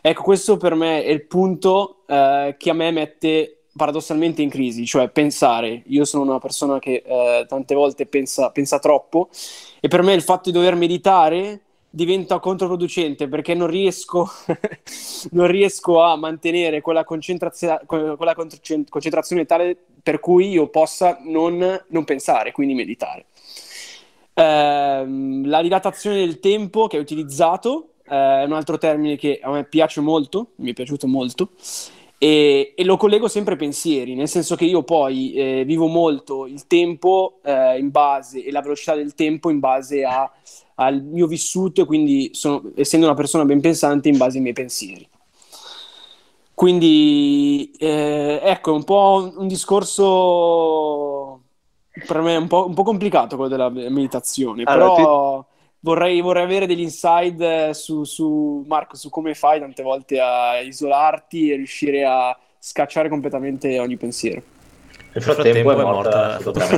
Ecco, questo per me è il punto eh, che a me mette paradossalmente in crisi, cioè pensare. Io sono una persona che eh, tante volte pensa, pensa troppo e per me il fatto di dover meditare diventa controproducente perché non riesco, non riesco a mantenere quella, concentrazio- quella concentrazione tale per cui io possa non, non pensare, quindi meditare. Ehm, la dilatazione del tempo che hai utilizzato eh, è un altro termine che a me piace molto, mi è piaciuto molto. E, e, lo collego sempre ai pensieri, nel senso che io poi eh, vivo molto il tempo eh, in base e la velocità del tempo in base a, al mio vissuto e quindi sono, essendo una persona ben pensante in base ai miei pensieri. Quindi eh, ecco, è un po' un discorso per me un po', un po complicato quello della meditazione, allora, però ti... vorrei, vorrei, avere degli inside su, su, Marco, su come fai tante volte a isolarti e riuscire a scacciare completamente ogni pensiero. Nel frattempo, è morta la fotografia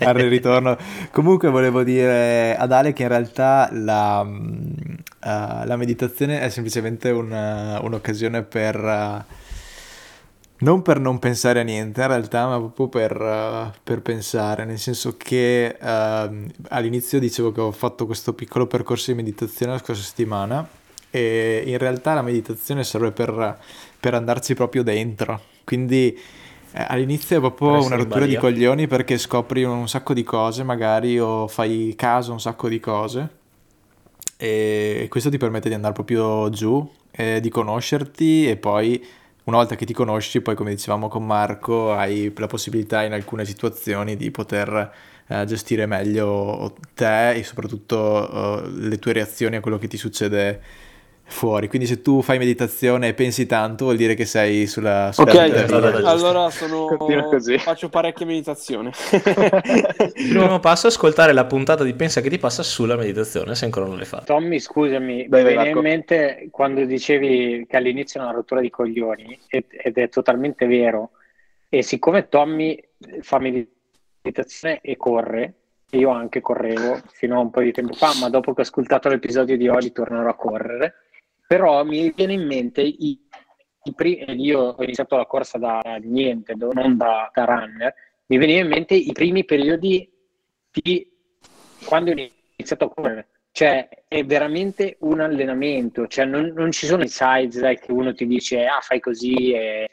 al ritorno. Comunque volevo dire ad Ale che in realtà la, uh, la meditazione è semplicemente un, uh, un'occasione per... Uh, non per non pensare a niente in realtà, ma proprio per, uh, per pensare, nel senso che uh, all'inizio dicevo che ho fatto questo piccolo percorso di meditazione la scorsa settimana e in realtà la meditazione serve per, per andarci proprio dentro, quindi eh, all'inizio è proprio una rottura di coglioni perché scopri un sacco di cose magari o fai caso a un sacco di cose. E questo ti permette di andare proprio giù, eh, di conoscerti e poi una volta che ti conosci, poi come dicevamo con Marco, hai la possibilità in alcune situazioni di poter eh, gestire meglio te e soprattutto uh, le tue reazioni a quello che ti succede fuori. Quindi se tu fai meditazione e pensi tanto, vuol dire che sei sulla, sulla Ok, giusta. allora sono... Continua così. faccio parecchia meditazione. Il primo passo è ascoltare la puntata di Pensa che ti passa sulla meditazione, se ancora non l'hai fatto. Tommy, scusami, mi viene in mente quando dicevi che all'inizio è una rottura di coglioni, ed, ed è totalmente vero. E siccome Tommy fa meditazione e corre, io anche correvo fino a un po' di tempo fa, ma dopo che ho ascoltato l'episodio di oggi tornerò a correre, però mi viene in mente i, i primi, io ho iniziato la corsa da niente, non da, da runner, mi veniva in mente i primi periodi di quando ho iniziato a correre. Cioè, è veramente un allenamento, cioè non, non ci sono i sides dai, che uno ti dice, ah, fai così, e...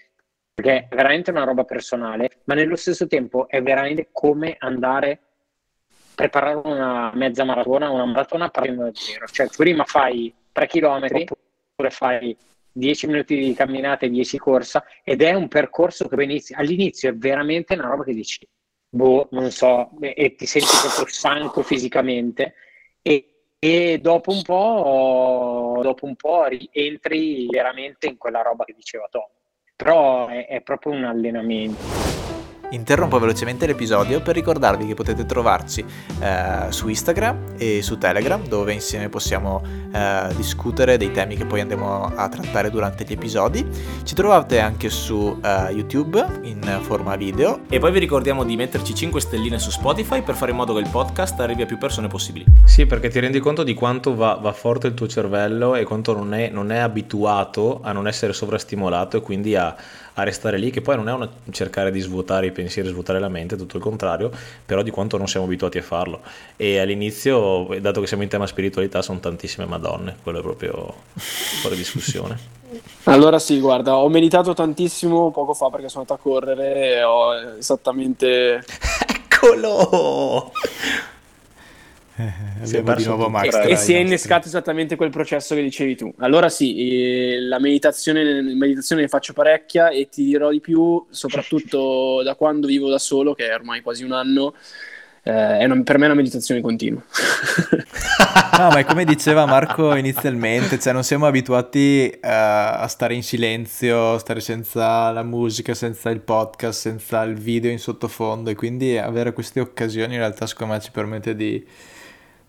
perché è veramente una roba personale, ma nello stesso tempo è veramente come andare preparare una mezza maratona, una maratona partendo da zero. Cioè, prima fai 3 km oppure fai 10 minuti di camminata e 10 corsa ed è un percorso che inizia. All'inizio è veramente una roba che dici, boh, non so, e, e ti senti proprio stanco fisicamente e, e dopo un po', dopo un po' rientri veramente in quella roba che diceva Tom. Però è, è proprio un allenamento. Interrompo velocemente l'episodio per ricordarvi che potete trovarci eh, su Instagram e su Telegram dove insieme possiamo eh, discutere dei temi che poi andremo a trattare durante gli episodi. Ci trovate anche su eh, YouTube in forma video. E poi vi ricordiamo di metterci 5 stelline su Spotify per fare in modo che il podcast arrivi a più persone possibili. Sì, perché ti rendi conto di quanto va, va forte il tuo cervello e quanto non è, non è abituato a non essere sovrastimolato e quindi a, a restare lì, che poi non è una, cercare di svuotare i pensieri, svuotare la mente, tutto il contrario, però di quanto non siamo abituati a farlo. E all'inizio, dato che siamo in tema spiritualità, sono tantissime madonne, quello è proprio fuori discussione. Allora sì, guarda, ho meditato tantissimo poco fa perché sono andato a correre e ho esattamente... Eccolo! Eh, abbiamo di nuovo. Max. E, e si è innescato esattamente quel processo che dicevi tu. Allora sì, eh, la meditazione, meditazione ne faccio parecchia e ti dirò di più, soprattutto da quando vivo da solo, che è ormai quasi un anno, eh, è una- per me è una meditazione continua. No, ma è come diceva Marco inizialmente, cioè non siamo abituati eh, a stare in silenzio, stare senza la musica, senza il podcast, senza il video in sottofondo e quindi avere queste occasioni in realtà secondo me ci permette di,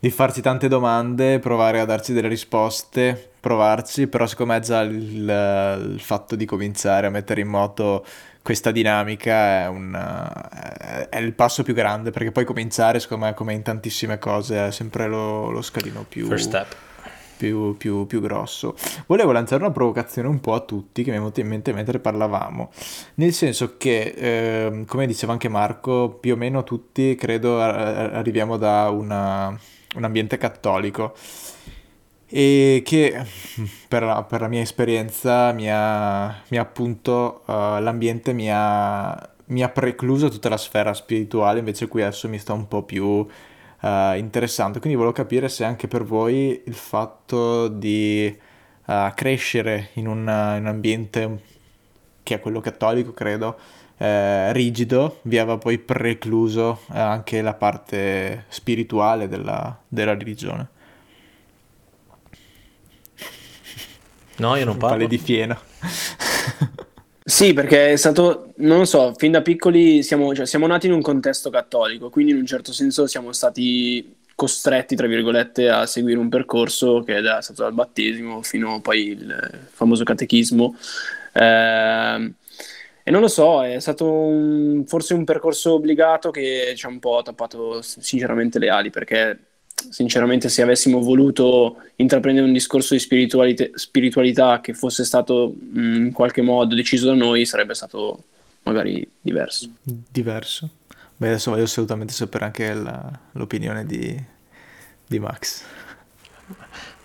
di farci tante domande, provare a darci delle risposte, provarci, però secondo me già il, il fatto di cominciare a mettere in moto questa dinamica è, un, eh, è il passo più grande perché poi cominciare secondo me come in tantissime cose è sempre lo, lo scalino più, First step. più, più- più grosso. Volevo lanciare una provocazione un po' a tutti che mi è venuta in mente mentre parlavamo, nel senso che, ehm, come diceva anche Marco, più o meno tutti credo arriviamo da una- un ambiente cattolico e che per la, per la mia esperienza mi ha, mi ha appunto eh, l'ambiente mi ha, mi ha precluso tutta la sfera spirituale invece qui adesso mi sta un po' più eh, interessante. Quindi volevo capire se anche per voi il fatto di eh, crescere in un, in un ambiente che è quello cattolico credo eh, rigido vi aveva poi precluso eh, anche la parte spirituale della, della religione No, io non palle parlo. di fieno Sì, perché è stato, non lo so, fin da piccoli siamo, cioè, siamo nati in un contesto cattolico, quindi in un certo senso siamo stati costretti, tra virgolette, a seguire un percorso che è stato dal battesimo fino a poi il famoso catechismo. Ehm, e non lo so, è stato un- forse un percorso obbligato che ci ha un po' tappato sinceramente le ali, perché sinceramente se avessimo voluto intraprendere un discorso di spiritualite- spiritualità che fosse stato mh, in qualche modo deciso da noi, sarebbe stato magari diverso. diverso. Beh, adesso voglio assolutamente sapere anche la- l'opinione di, di Max.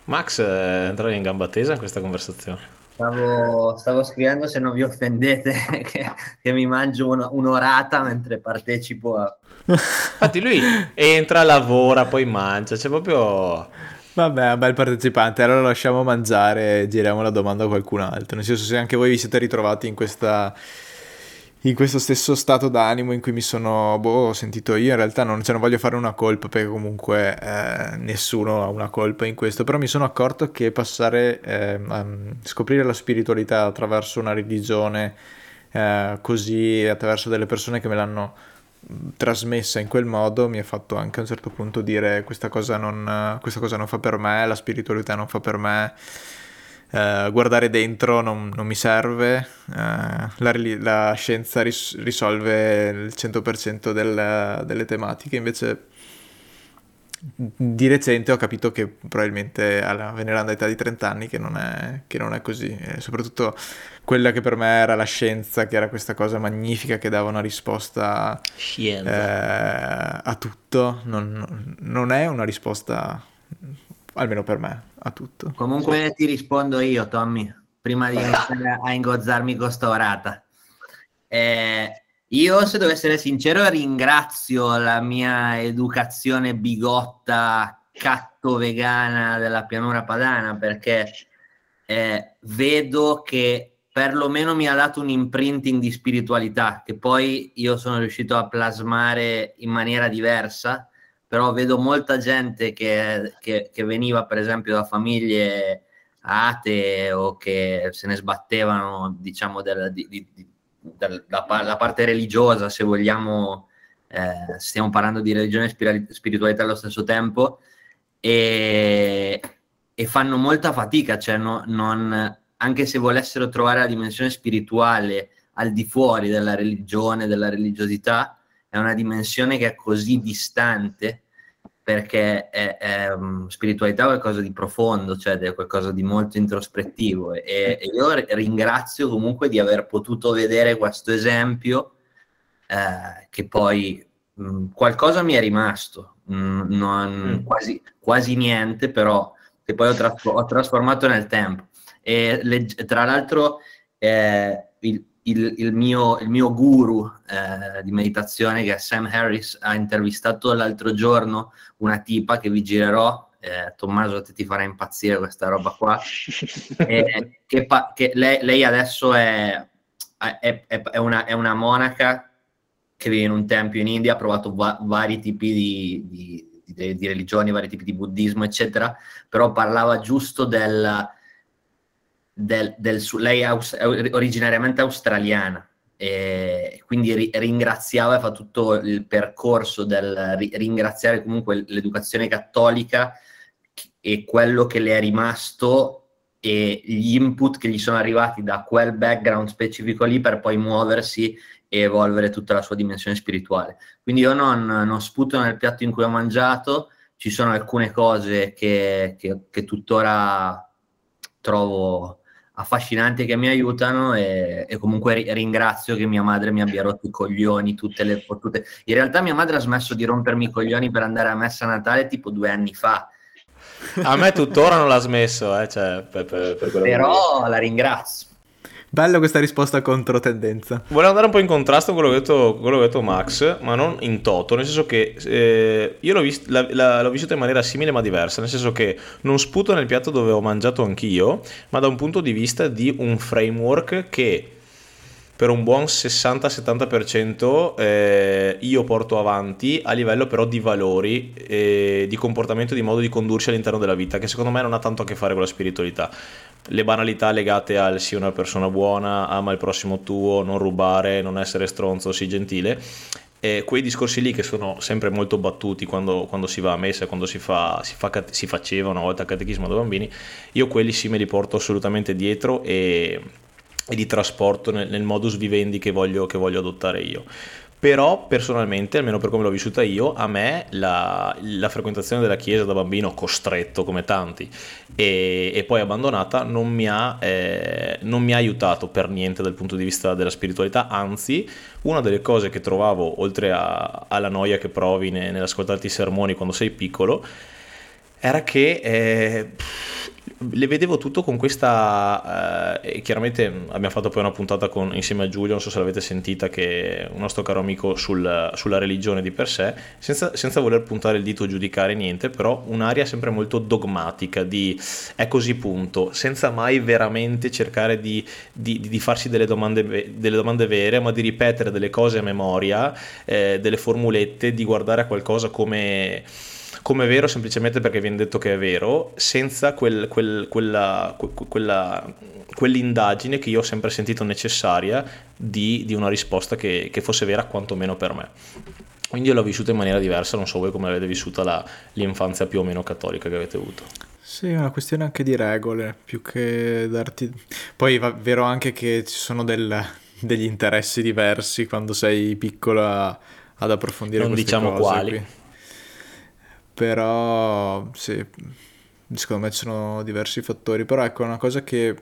Max, eh, entrare in gamba tesa in questa conversazione. Stavo, stavo scrivendo se non vi offendete che, che mi mangio una- un'orata mentre partecipo a... Infatti lui entra, lavora, poi mangia, c'è proprio... Vabbè, un bel partecipante, allora lo lasciamo mangiare e giriamo la domanda a qualcun altro. Nel senso, se anche voi vi siete ritrovati in questa, in questo stesso stato d'animo in cui mi sono boh, sentito io. In realtà non, cioè, non voglio fare una colpa perché comunque eh, nessuno ha una colpa in questo, però mi sono accorto che passare eh, scoprire la spiritualità attraverso una religione eh, così, attraverso delle persone che me l'hanno trasmessa in quel modo mi ha fatto anche a un certo punto dire questa cosa non, questa cosa non fa per me, la spiritualità non fa per me Uh, guardare dentro non, non mi serve, uh, la, la, scienza ris- risolve il 100% del, delle tematiche, invece di recente ho capito che probabilmente alla veneranda età di 30 anni che non è, che non è così, e soprattutto quella che per me era la scienza, che era questa cosa magnifica che dava una risposta eh, a tutto, non, non è una risposta almeno per me, a tutto. Comunque ti rispondo io, Tommy, prima di iniziare a ingozzarmi con sta orata. Eh, io, se devo essere sincero, ringrazio la mia educazione bigotta, catto vegana della pianura padana perché eh, vedo che perlomeno mi ha dato un imprinting di spiritualità che poi io sono riuscito a plasmare in maniera diversa però vedo molta gente che, che, che veniva per esempio da famiglie atee o che se ne sbattevano diciamo del, di, di, dalla la parte religiosa se vogliamo eh, stiamo parlando di religione e spiritualità allo stesso tempo e, e fanno molta fatica cioè no, non, anche se volessero trovare la dimensione spirituale al di fuori della religione della religiosità è una dimensione che è così distante perché è, è, um, spiritualità è qualcosa di profondo, cioè è qualcosa di molto introspettivo e, e io ringrazio comunque di aver potuto vedere questo esempio eh, che poi mh, mm, qualcosa mi è rimasto, mh, mm, non, mm. quasi, quasi, niente, però che poi ho, tra- ho trasformato nel tempo. E le, tra l'altro eh, il, il, il, mio, il mio guru eh, di meditazione, che è Sam Harris, ha intervistato l'altro giorno una tipa che vi girerò. Eh, Tommaso, te ti farà impazzire questa roba qua. eh, che, pa- che lei, lei, adesso è, è, è, è, una, è una monaca che vive in un tempio in India, ha provato va- vari tipi di, di, di, di, religioni, vari tipi di buddismo, eccetera, però parlava giusto del, del, del lei è, aus, originariamente australiana e quindi ri, ringraziava e fa tutto il percorso del ri, ringraziare comunque l'educazione cattolica e quello che le è rimasto e gli input che gli sono arrivati da quel background specifico lì per poi muoversi e evolvere tutta la sua dimensione spirituale. Quindi io non, non sputo nel piatto in cui ho mangiato, ci sono alcune cose che, che, che tuttora trovo affascinanti che mi aiutano e, e, comunque ringrazio che mia madre mi abbia rotto i coglioni tutte le fottute. In realtà mia madre ha smesso di rompermi i coglioni per andare a messa a Natale tipo due anni fa. A me tuttora non l'ha smesso, eh, cioè, per, per, per però la ringrazio. Bella questa risposta contro tendenza. Volevo andare un po' in contrasto con quello che ha detto, detto Max, ma non in toto, nel senso che eh, io l'ho, vist- la, la, l'ho vissuta in maniera simile ma diversa, nel senso che non sputo nel piatto dove ho mangiato anch'io, ma da un punto di vista di un framework che per un buon 60-70% eh, io porto avanti a livello però di valori, eh, di comportamento, di modo di condursi all'interno della vita, che secondo me non ha tanto a che fare con la spiritualità. Le banalità legate al sii una persona buona, ama il prossimo tuo, non rubare, non essere stronzo, sii gentile. E quei discorsi lì che sono sempre molto battuti quando, quando si va a messa, quando si, fa, si, fa, si faceva una volta catechismo da bambini, io quelli sì me li porto assolutamente dietro e e di trasporto nel, nel modus vivendi che voglio, che voglio adottare io. Però personalmente, almeno per come l'ho vissuta io, a me la, la frequentazione della chiesa da bambino, costretto come tanti, e, e poi abbandonata, non mi, ha, eh, non mi, ha, aiutato per niente dal punto di vista della spiritualità, anzi, una delle cose che trovavo, oltre a, alla noia che provi nell'ascoltarti i sermoni quando sei piccolo, era che... Eh, le vedevo tutto con questa... Eh, chiaramente abbiamo fatto poi una puntata con, insieme a Giulio, non so se l'avete sentita, che è un nostro caro amico sul, sulla religione di per sé, senza, senza voler puntare il dito o giudicare niente, però un'aria sempre molto dogmatica di è così punto, senza mai veramente cercare di, di, di farsi delle domande, delle domande, vere, ma di ripetere delle cose a memoria, eh, delle formulette, di guardare a qualcosa come come vero semplicemente perché viene detto che è vero, senza quel, quel, quella, quella, quell'indagine che io ho sempre sentito necessaria di, di una risposta che, che, fosse vera quantomeno per me. Quindi io l'ho vissuta in maniera diversa, non so voi come avete vissuta la, l'infanzia più o meno cattolica che avete avuto. Sì, è una questione anche di regole, più che darti... Poi è vero anche che ci sono del, degli interessi diversi quando sei piccola ad approfondire non diciamo quali. Qui. Però sì, secondo me ci sono diversi fattori, però ecco una cosa che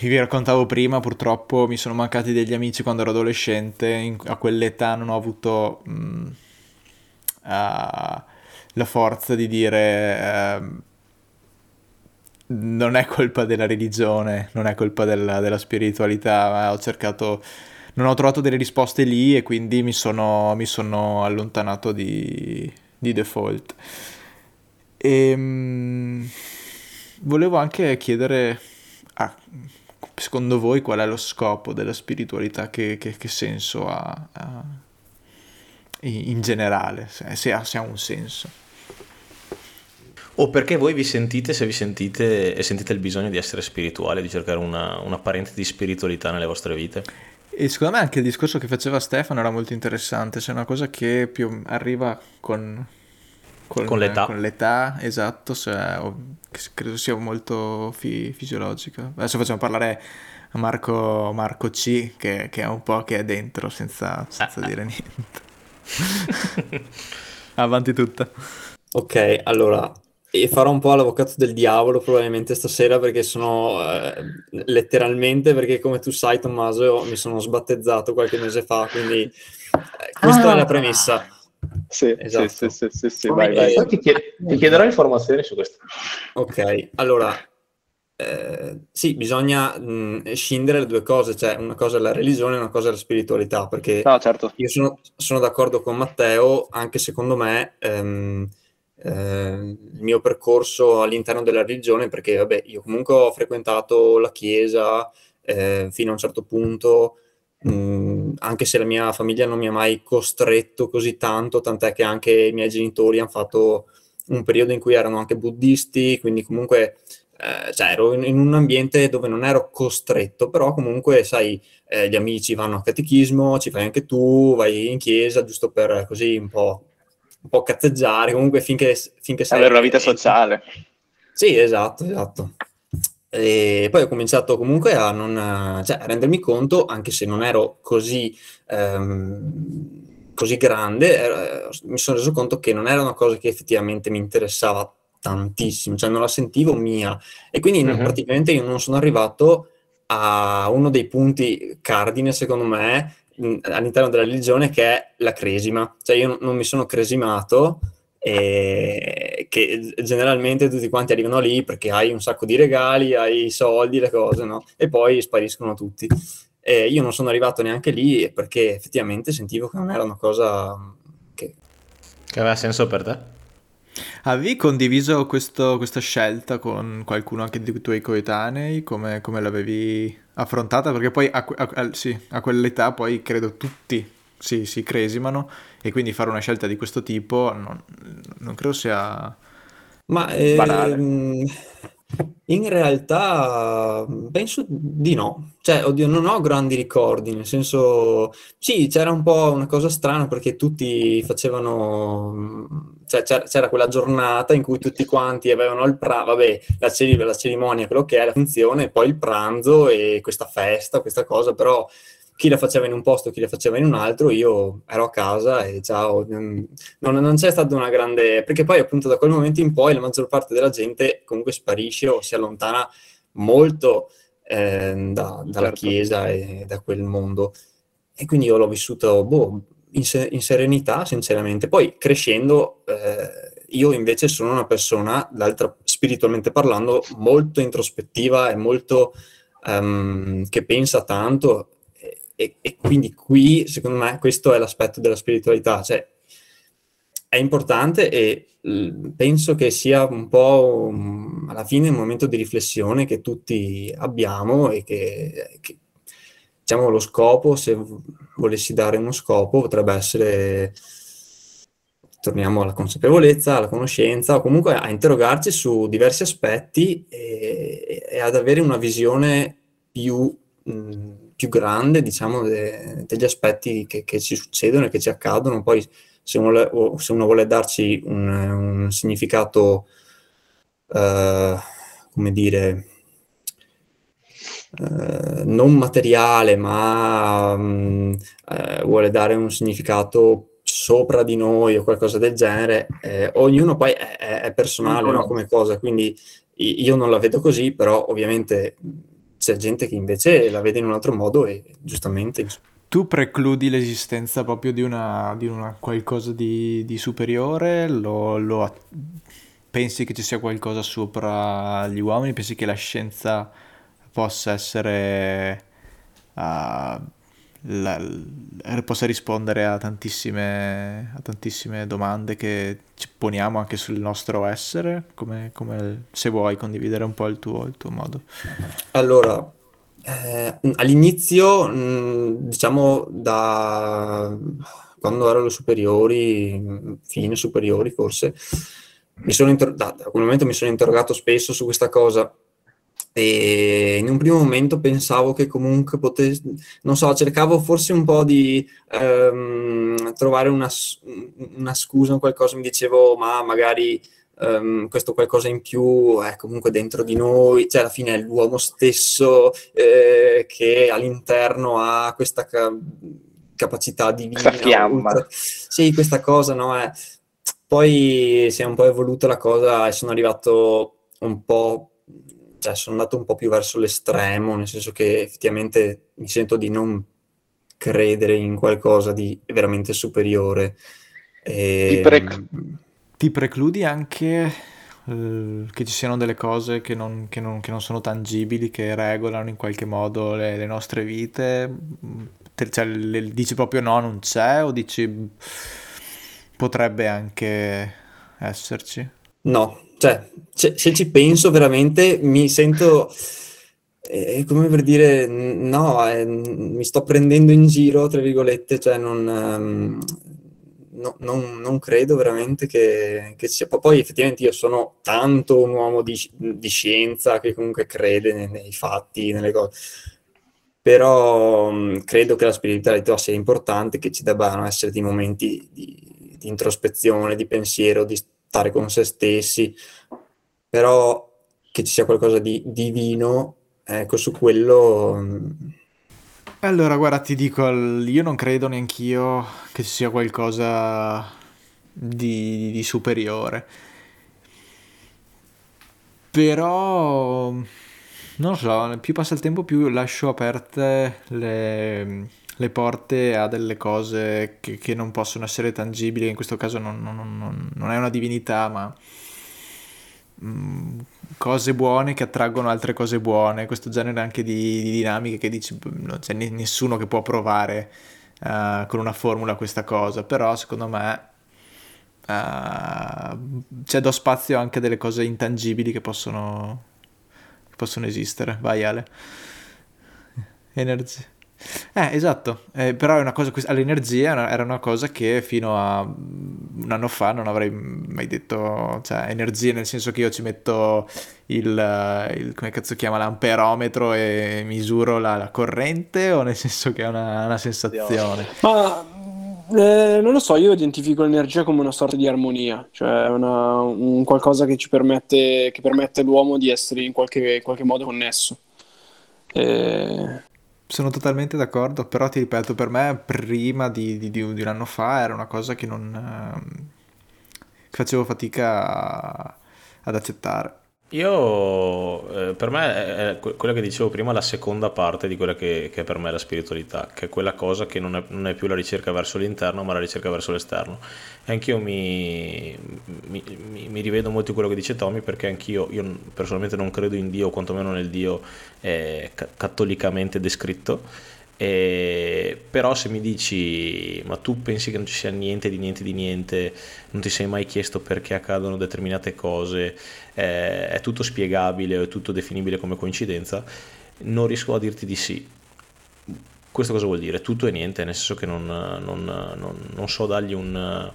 vi raccontavo prima, purtroppo mi sono mancati degli amici quando ero adolescente, in, a quell'età non ho avuto mh, uh, la forza di dire uh, non è colpa della religione, non è colpa della, della spiritualità, ho cercato non ho trovato delle risposte lì e quindi mi sono, mi sono allontanato di, di default. E, ehm, volevo anche chiedere, ah, secondo voi, qual è lo scopo della spiritualità? Che, che, che senso ha, ha, in generale, se ha, se ha un senso? O perché voi vi sentite, se vi sentite e sentite il bisogno di essere spirituali, di cercare una, una parente di spiritualità nelle vostre vite? E secondo me anche il discorso che faceva Stefano era molto interessante, c'è una cosa che più arriva con, con, con l'età. Con l'età, esatto, cioè, credo sia molto fi- fisiologica. Adesso facciamo parlare a Marco, Marco C, che, che, è un po' che è dentro senza, senza ah, dire niente. Avanti tutta. Ok, allora e farò un po' l'avvocato del diavolo probabilmente stasera perché sono eh, letteralmente perché come tu sai Tommaso mi sono sbattezzato qualche mese fa quindi eh, questa ah, è la premessa sì, esatto. sì, sì, sì, sì, vai, vai. Poi ti, chied- ti chiederò informazioni su questo ok allora eh, sì, bisogna mh, scindere le due cose, cioè una cosa è la religione e una cosa è la spiritualità, perché no, certo. io sono, sono, d'accordo con Matteo, anche secondo me ehm, eh, il mio percorso all'interno della religione, perché vabbè, io comunque ho frequentato la chiesa eh, fino a un certo punto, mh, anche se la mia famiglia non mi ha mai costretto così tanto, tant'è che anche i miei genitori hanno fatto un periodo in cui erano anche buddisti, quindi comunque eh, cioè ero in, in, un ambiente dove non ero costretto, però comunque, sai, eh, gli amici vanno a catechismo, ci fai anche tu, vai in chiesa, giusto per così un po' un po' cazzeggiare, comunque finché, finché sei... Avere una vita sociale. Sì, esatto, esatto. E poi ho cominciato comunque a, non, cioè, a rendermi conto, anche se non ero così, ehm, così grande, eh, mi sono reso conto che non era una cosa che effettivamente mi interessava tantissimo, cioè non la sentivo mia. E quindi mm-hmm. praticamente io non sono arrivato a uno dei punti cardine, secondo me, all'interno della religione che è la cresima. Cioè io non mi sono cresimato e che generalmente tutti quanti arrivano lì perché hai un sacco di regali, hai i soldi, le cose, no? E poi spariscono tutti. E io non sono arrivato neanche lì perché effettivamente sentivo che non era una cosa che... Che aveva senso per te? Avevi condiviso questo, questa scelta con qualcuno anche dei tuoi coetanei? Come, come l'avevi affrontata? Perché poi a, a, a, sì, a quell'età poi credo tutti si, si, cresimano e quindi fare una scelta di questo tipo non, non credo sia Ma, ehm, in realtà penso di no. Cioè, oddio, non ho grandi ricordi, nel senso, sì, c'era un po' una cosa strana perché tutti facevano, cioè c'era, c'era quella giornata in cui tutti quanti avevano il pranzo, vabbè, la, cer- la cerimonia, quello che è, la funzione, poi il pranzo e questa festa, questa cosa, però chi la faceva in un posto, chi la faceva in un altro, io ero a casa e ciao, non, non, c'è stata una grande... perché poi appunto da quel momento in poi la maggior parte della gente comunque sparisce o si allontana molto eh, da, dalla certo. chiesa e da quel mondo. E quindi io l'ho vissuto boh, in, se- in, serenità, sinceramente. Poi crescendo, eh, io invece sono una persona, spiritualmente parlando, molto introspettiva e molto um, che pensa tanto e, e, quindi qui, secondo me, questo è l'aspetto della spiritualità, cioè è importante e penso che sia un po' alla fine un momento di riflessione che tutti abbiamo e che, che diciamo lo scopo, se volessi dare uno scopo, potrebbe essere torniamo alla consapevolezza, alla conoscenza, o comunque a interrogarci su diversi aspetti e, e ad avere una visione più, mh, più grande, diciamo, de, degli aspetti che, che, ci succedono e che ci accadono. Poi, se uno, vuole, se uno vuole darci un, un significato, uh, come dire, uh, non materiale, ma um, uh, vuole dare un significato sopra di noi o qualcosa del genere, eh, ognuno poi è, è personale no, come cosa, quindi io non la vedo così, però ovviamente c'è gente che invece la vede in un altro modo e giustamente... Tu precludi l'esistenza proprio di una, di una qualcosa di, di superiore? Lo, lo, pensi che ci sia qualcosa sopra gli uomini? Pensi che la scienza possa essere... Uh, la, possa rispondere a tantissime, a tantissime, domande che ci poniamo anche sul nostro essere, come, come se vuoi condividere un po' il tuo, il tuo modo. Allora, eh, all'inizio, mh, diciamo da quando ero alle superiori, fine superiori forse, mi sono inter- da, da quel momento mi sono interrogato spesso su questa cosa e in un primo momento pensavo che comunque potesse, non so, cercavo forse un po' di ehm, trovare una, una scusa, o qualcosa, mi dicevo, ma magari ehm, questo qualcosa in più è comunque dentro di noi, cioè alla fine è l'uomo stesso eh, che all'interno ha questa ca- capacità. Questa fiamma. Ultra... Sì, questa cosa, no? È... Poi si è un po' evoluta la cosa e sono arrivato un po' cioè, sono andato un po' più verso l'estremo, nel senso che effettivamente mi sento di non credere in qualcosa di veramente superiore. E... Ti, pre- ti, precludi anche uh, che ci siano delle cose che non, che, non, che non, sono tangibili, che regolano in qualche modo le, le nostre vite? Te, cioè, le, dici proprio no, non c'è o dici potrebbe anche esserci? No, cioè, se, se ci penso veramente mi sento è come per dire no, eh, mi sto prendendo in giro, tra virgolette, cioè non, um, no, non, non, credo veramente che, che sia. Poi effettivamente io sono tanto un uomo di, di scienza che comunque crede nei, nei, fatti, nelle cose. Però um, credo che la spiritualità sia importante, che ci debbano essere dei momenti di, di introspezione, di pensiero, di stare con se stessi, però che ci sia qualcosa di divino, ecco, su quello... Mm. Allora, guarda, ti dico, io non credo neanch'io che ci sia qualcosa di, di superiore. Però, non lo so, più passa il tempo più lascio aperte le, le porte a delle cose che, che, non possono essere tangibili, in questo caso non, non, non, non è una divinità, ma mm, cose buone che attraggono altre cose buone, questo genere anche di, di dinamiche che dici non c'è nessuno che può provare uh, con una formula questa cosa, però secondo me uh, c'è do spazio anche a delle cose intangibili che possono, che possono esistere. Vai Ale. Energia. Eh, esatto, eh, però è una cosa, all'energia era una cosa che fino a un anno fa non avrei mai detto, cioè energia nel senso che io ci metto il, il come cazzo chiama, l'amperometro e misuro la, la, corrente o nel senso che è una, una sensazione? Ma eh, non lo so, io identifico l'energia come una sorta di armonia, cioè una, un qualcosa che ci permette, che permette all'uomo di essere in qualche, qualche modo connesso. Eh, sono totalmente d'accordo, però ti ripeto, per me prima di, di, di, un, anno fa era una cosa che non... Eh, facevo fatica a, ad accettare. Io, eh, per me, è, quello che dicevo prima, la seconda parte di quella che, che è per me la spiritualità, che è quella cosa che non è, non è più la ricerca verso l'interno, ma la ricerca verso l'esterno. E anch'io mi, mi, mi rivedo molto in quello che dice Tommy, perché anch'io, io personalmente non credo in Dio, quantomeno nel Dio eh, cattolicamente descritto e, però se mi dici, ma tu pensi che non ci sia niente di niente di niente, non ti sei mai chiesto perché accadono determinate cose, eh, è tutto spiegabile o è tutto definibile come coincidenza, non riesco a dirti di sì. Questo cosa vuol dire? Tutto e niente, nel senso che non, non, non, non so dargli un,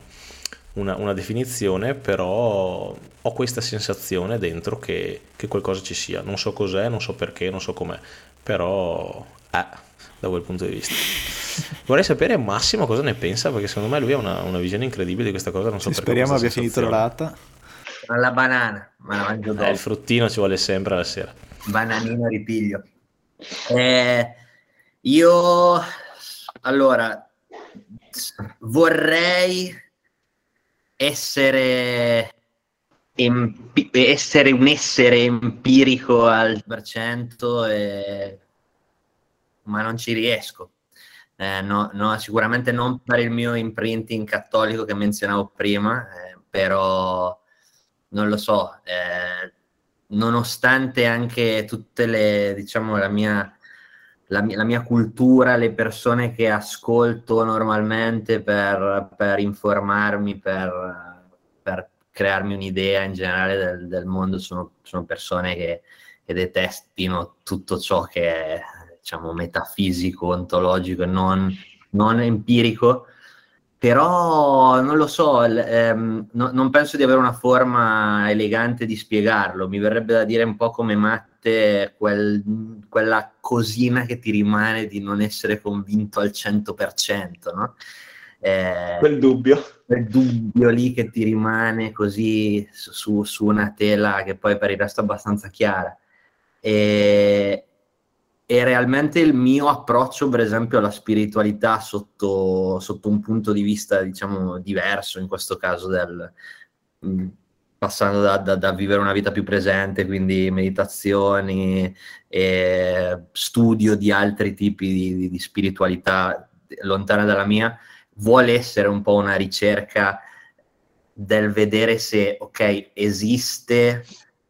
una, una, definizione, però ho questa sensazione dentro che, che, qualcosa ci sia. Non so cos'è, non so perché, non so com'è, però... Eh da quel punto di vista. Vorrei sapere Massimo cosa ne pensa, perché secondo me lui ha una, una visione incredibile di questa cosa. Non so sì, speriamo abbia finito la rata. La banana, ma la mangio dopo. Eh, il fruttino ci vuole sempre alla sera. Bananino ripiglio. Eh, io allora vorrei essere, empi- essere un essere empirico al per cento e ma non ci riesco. Eh, no, no, sicuramente non per il mio imprinting cattolico che menzionavo prima, eh, però non lo so, eh, nonostante anche tutte le, diciamo, la mia, la la mia cultura, le persone che ascolto normalmente per, per informarmi, per, per, crearmi un'idea in generale del, del mondo, sono, sono persone che, che detestino tutto ciò che è diciamo, metafisico, ontologico e non, non empirico, però non lo so, ehm, no, non penso di avere una forma elegante di spiegarlo, mi verrebbe da dire un po' come Matte, quel, quella cosina che ti rimane di non essere convinto al 100%, no? Eh, quel dubbio. Quel dubbio lì che ti rimane così su, su una tela che poi per il resto è abbastanza chiara. E, e realmente il mio approccio, per esempio, alla spiritualità sotto, sotto un punto di vista, diciamo, diverso, in questo caso del, mm, passando da, da, da, vivere una vita più presente, quindi meditazioni e studio di altri tipi di, di, di spiritualità lontana dalla mia, vuole essere un po' una ricerca del vedere se, ok, esiste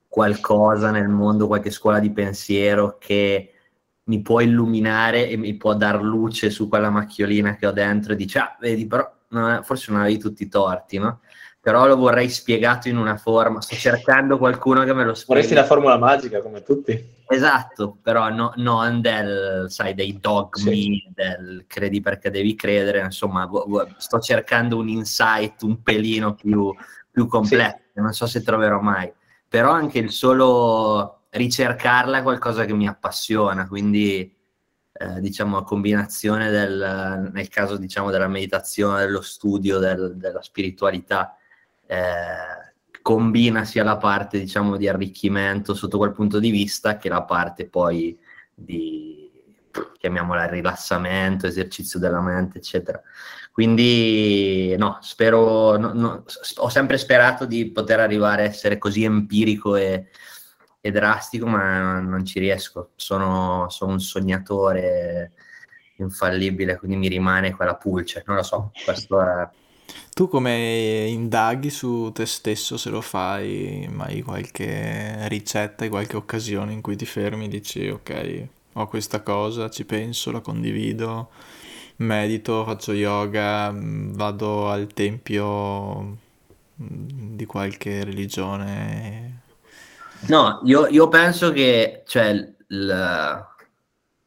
qualcosa nel mondo, qualche scuola di pensiero che mi può illuminare e mi può dar luce su quella macchiolina che ho dentro e dice, ah, vedi, però non è, forse non avevi tutti i torti, no? Però lo vorrei spiegato in una forma, sto cercando qualcuno che me lo spieghi. Vorresti la formula magica come tutti. Esatto, però no, non del, sai, dei dogmi, sì. del credi perché devi credere, insomma, sto cercando un insight un pelino più, più completo, sì. non so se troverò mai. Però anche il solo ricercarla è qualcosa che mi appassiona, quindi eh, diciamo a combinazione del, nel caso diciamo della meditazione, dello studio, del, della spiritualità, eh, combina sia la parte diciamo di arricchimento sotto quel punto di vista che la parte poi di chiamiamola rilassamento, esercizio della mente, eccetera. Quindi no, spero, no, no, ho sempre sperato di poter arrivare a essere così empirico e, è drastico, ma non ci riesco. Sono, sono, un sognatore infallibile, quindi mi rimane quella pulce. Non lo so, questo è... Tu come indaghi su te stesso se lo fai? Mai qualche ricetta, qualche occasione in cui ti fermi e dici ok, ho questa cosa, ci penso, la condivido, medito, faccio yoga, vado al tempio di qualche religione No, io, io penso che cioè,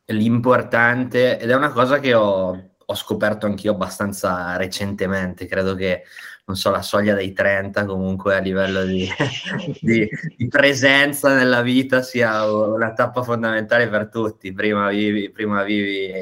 l'importante, ed è una cosa che ho, ho, scoperto anch'io abbastanza recentemente, credo che, non so, la soglia dei 30 comunque a livello di, di, di presenza nella vita sia una tappa fondamentale per tutti. Prima vivi, prima vivi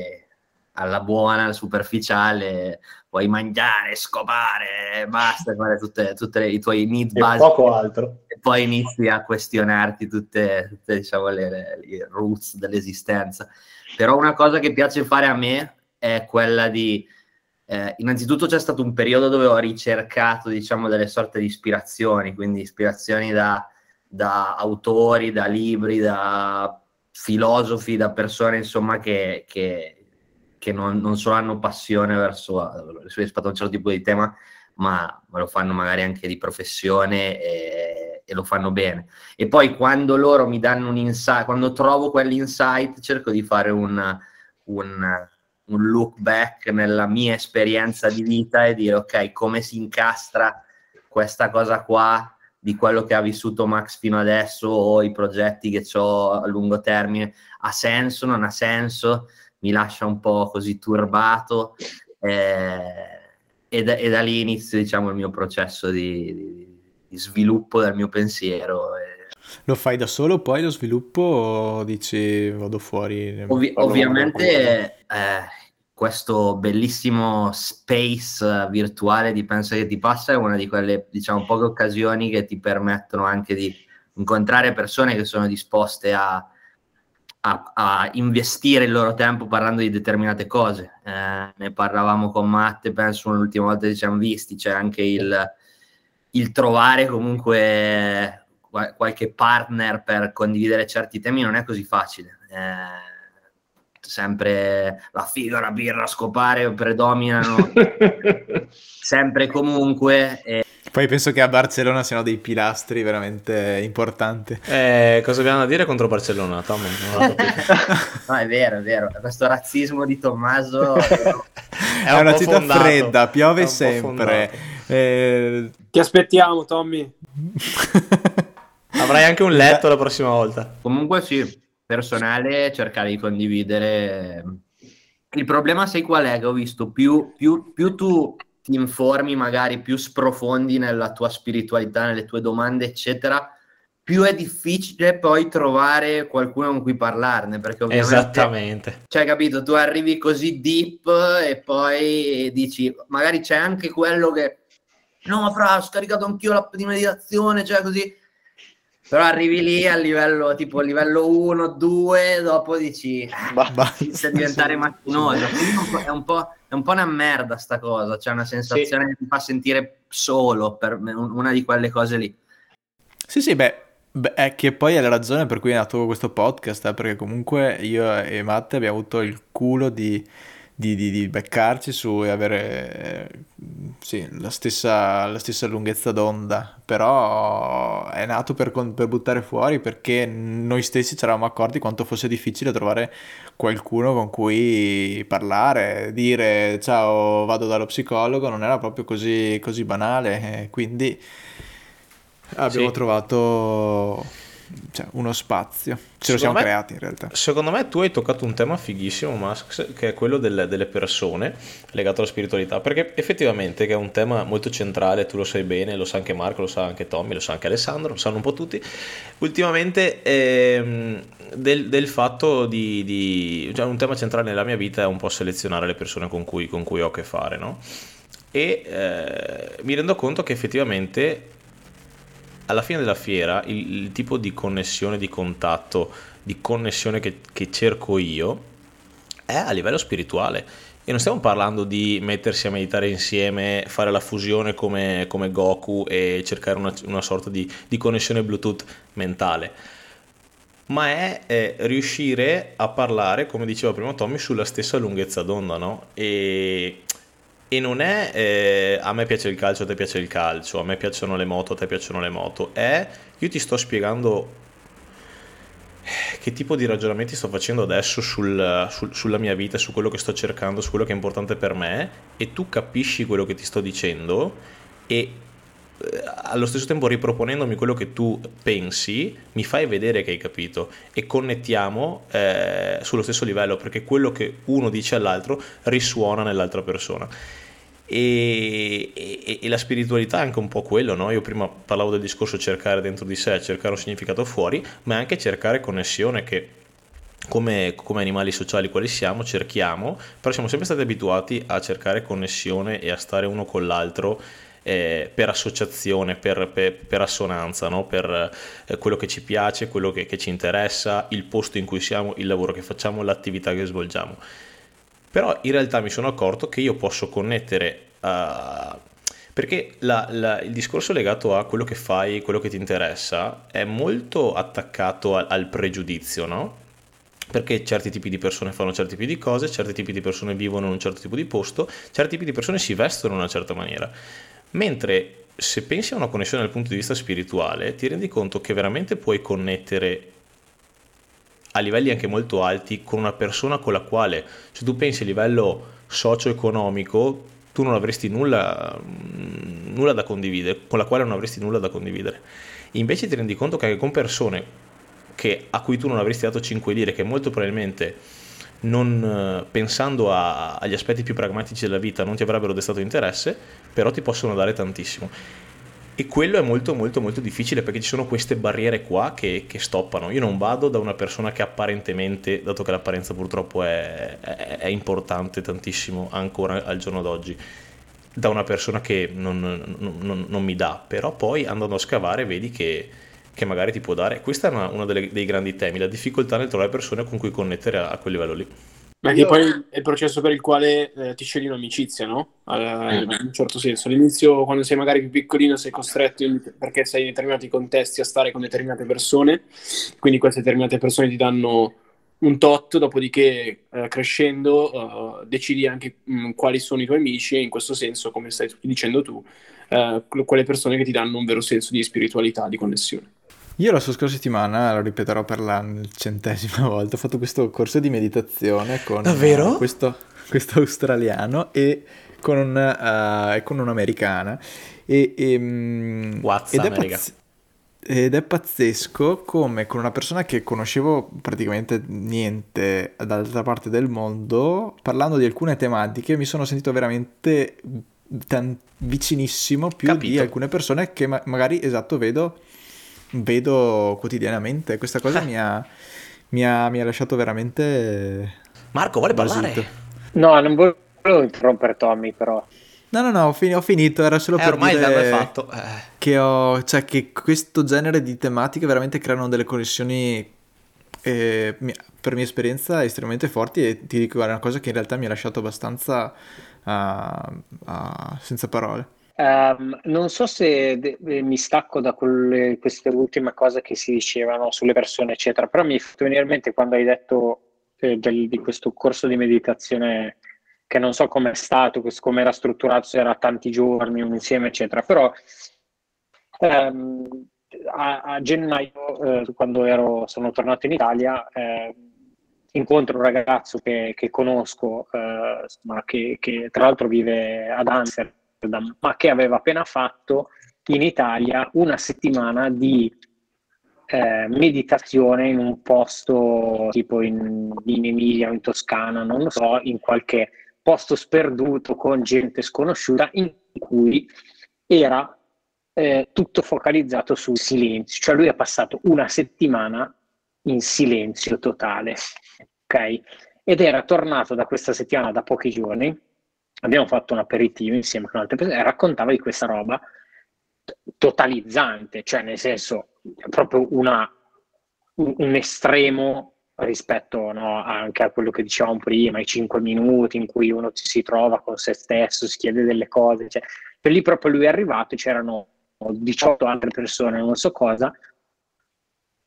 alla buona, superficiale, puoi mangiare, scopare, basta, fare tutte i tuoi needs basici. poco altro. Poi inizi a questionarti tutte, tutte diciamo, le, le, le, roots dell'esistenza. Però una cosa che piace fare a me è quella di... Eh, innanzitutto c'è stato un periodo dove ho ricercato, diciamo, delle sorte di ispirazioni, quindi ispirazioni da da autori, da libri, da filosofi, da persone insomma che, che, che non, non, solo hanno passione verso rispetto a un certo tipo di tema, ma, ma lo fanno magari anche di professione e, e, lo fanno bene. E poi quando loro mi danno un insight, quando trovo quell'insight, cerco di fare un, un, un look back nella mia esperienza di vita e dire ok, come si incastra questa cosa qua di quello che ha vissuto Max fino adesso o i progetti che ho a lungo termine, ha senso, non ha senso, mi lascia un po' così turbato? Eh, e, da, e, da, lì inizio diciamo il mio processo di, di, di sviluppo del mio pensiero. Lo fai da solo poi lo sviluppo o dici vado fuori? Ovvi- ovviamente eh, questo bellissimo space virtuale di Pensa che ti passa è una di quelle, diciamo, poche occasioni che ti permettono anche di incontrare persone che sono disposte a, a, a investire il loro tempo parlando di determinate cose. Eh, ne parlavamo con Matte, penso l'ultima volta che ci siamo visti, c'è anche il, il trovare comunque qualche partner per condividere certi temi non è così facile. Eh, sempre la figa, la birra, scopare predominano sempre comunque. E... Poi penso che a Barcellona siano dei pilastri veramente importanti. Eh, cosa abbiamo da dire contro Barcellona, Tom? no, è vero, è vero. Questo razzismo di Tommaso è, è una città fondato. fredda, piove sempre. Eh... Ti aspettiamo, Tommy. Avrai anche un letto la prossima volta. Comunque sì, personale cercare di condividere. Il problema sai qual è che ho visto? Più, più, più tu ti informi, magari più sprofondi nella tua spiritualità, nelle tue domande, eccetera, più è difficile poi trovare qualcuno con cui parlarne. Perché ovviamente, Esattamente. Cioè, capito, tu arrivi così deep e poi dici, magari c'è anche quello che, no, ma fra, ho scaricato anch'io l'app di meditazione, cioè così però arrivi lì a livello tipo livello 1, 2, dopo dici ah, inizia a diventare macchinoso. È un, po', è un po' una merda sta cosa, c'è una sensazione sì. che ti fa sentire solo per una di quelle cose lì. Sì, sì, beh, beh, è che poi è la ragione per cui è nato questo podcast, eh, perché comunque io e Matte abbiamo avuto il culo di di, di, di beccarci su e avere eh, sì, la, stessa, la, stessa, lunghezza d'onda, però è nato per, per, buttare fuori perché noi stessi ci eravamo accorti quanto fosse difficile trovare qualcuno con cui parlare, dire ciao vado dallo psicologo, non era proprio così, così banale, quindi abbiamo sì. trovato cioè, uno spazio. Ce lo siamo me, creati in realtà. Secondo me tu hai toccato un tema fighissimo, Max, che è quello delle, delle, persone legato alla spiritualità, perché effettivamente che è un tema molto centrale, tu lo sai bene, lo sa anche Marco, lo sa anche Tommy, lo sa anche Alessandro, lo sanno un po' tutti. Ultimamente ehm, del, del, fatto di... di cioè un tema centrale nella mia vita è un po' selezionare le persone con cui, con cui ho a che fare, no? E eh, mi rendo conto che effettivamente alla fine della fiera il, il, tipo di connessione, di contatto, di connessione che, che cerco io è a livello spirituale. E non stiamo parlando di mettersi a meditare insieme, fare la fusione come, come Goku e cercare una, una sorta di, di, connessione Bluetooth mentale, ma è, è, riuscire a parlare, come diceva prima Tommy, sulla stessa lunghezza d'onda, no? E e non è eh, a me piace il calcio, a te piace il calcio, a me piacciono le moto, a te piacciono le moto, è io ti sto spiegando che tipo di ragionamenti sto facendo adesso sul, sul, sulla mia vita, su quello che sto cercando, su quello che è importante per me e tu capisci quello che ti sto dicendo e eh, allo stesso tempo riproponendomi quello che tu pensi, mi fai vedere che hai capito e connettiamo eh, sullo stesso livello perché quello che uno dice all'altro risuona nell'altra persona. E, e, e, la spiritualità è anche un po' quello, no? Io prima parlavo del discorso cercare dentro di sé, cercare un significato fuori, ma anche cercare connessione che come, come, animali sociali quali siamo, cerchiamo, però siamo sempre stati abituati a cercare connessione e a stare uno con l'altro eh, per associazione, per, per, per assonanza, no? per eh, quello che ci piace, quello che, che ci interessa, il posto in cui siamo, il lavoro che facciamo, l'attività che svolgiamo. Però in realtà mi sono accorto che io posso connettere, uh, Perché la, la, il discorso legato a quello che fai, quello che ti interessa, è molto attaccato al, al pregiudizio, no? perché certi tipi di persone fanno certi tipi di cose, certi tipi di persone vivono in un certo tipo di posto, certi tipi di persone si vestono in una certa maniera. Mentre se pensi a una connessione dal punto di vista spirituale, ti rendi conto che veramente puoi connettere a livelli anche molto alti con una persona con la quale, se tu pensi a livello socio-economico, tu non avresti nulla, nulla da condividere, con la quale non avresti nulla da condividere. Invece ti rendi conto che anche con persone che, a cui tu non avresti dato 5 lire, che molto probabilmente non, pensando a, agli aspetti più pragmatici della vita non ti avrebbero destato interesse, però ti possono dare tantissimo. E quello è molto molto molto difficile perché ci sono queste barriere qua che, che stoppano. Io non vado da una persona che apparentemente, dato che l'apparenza purtroppo è, è, è importante tantissimo ancora al giorno d'oggi, da una persona che non, non, non, non mi dà, però poi andando a scavare vedi che che magari ti può dare. Questo è uno dei grandi temi, la difficoltà nel trovare persone con cui connettere a, a quel livello lì. Ma che poi è il processo per il quale eh, ti scegli un'amicizia, no? Uh, in un certo senso. All'inizio, quando sei magari più piccolino, sei costretto in, perché sei in determinati contesti a stare con determinate persone, quindi queste determinate persone ti danno un tot, dopodiché uh, crescendo uh, decidi anche mh, mm, quali sono i tuoi amici e in questo senso, come stai dicendo tu, quelle persone che ti danno un vero senso di spiritualità, di connessione. Io la scorsa settimana, lo ripeterò per la centesima volta, ho fatto questo corso di meditazione con Davvero? questo, questo australiano e con, un, uh, con un'americana. E, e, What's ed, è pazz- ed è pazzesco come con una persona che conoscevo praticamente niente dall'altra parte del mondo, parlando di alcune tematiche, mi sono sentito veramente tan- vicinissimo più Capito. di alcune persone che ma- magari, esatto, vedo vedo quotidianamente. Questa cosa mi ha, mi, ha, mi, ha, lasciato veramente. Marco, vuole parlare? No, non volevo interrompere Tommy, però. No, no, no, ho, fin- ho finito. Era solo eh, per ormai dire fatto. Eh. Che, ho, cioè, che questo genere di tematiche veramente creano delle connessioni. Eh, per mia esperienza estremamente forti e ti dico è una cosa che in realtà mi ha lasciato abbastanza uh, uh, senza parole. Um, non so se de- mi stacco da quelle, queste ultime cose che si dicevano sulle persone, eccetera, però mi è fatto venire in mente quando hai detto eh, del, di questo corso di meditazione che non so com'è stato, come era strutturato, se era tanti giorni, un insieme, eccetera, però um, a, a, gennaio, eh, quando ero, sono tornato in Italia, eh, incontro un ragazzo che, che conosco, eh, ma che, che tra l'altro vive ad Amsterdam, Amsterdam, ma che aveva appena fatto in Italia una settimana di eh, meditazione in un posto tipo in, in Emilia o in Toscana, non lo so, in qualche posto sperduto con gente sconosciuta in cui era eh, tutto focalizzato sul silenzio, cioè lui ha passato una settimana in silenzio totale, ok? Ed era tornato da questa settimana da pochi giorni abbiamo fatto un aperitivo insieme con altre persone e raccontava di questa roba totalizzante, cioè nel senso proprio una, un, estremo rispetto no, anche a quello che dicevamo prima, i cinque minuti in cui uno si trova con se stesso, si chiede delle cose, cioè, per lì proprio lui è arrivato, c'erano 18 altre persone, non so cosa,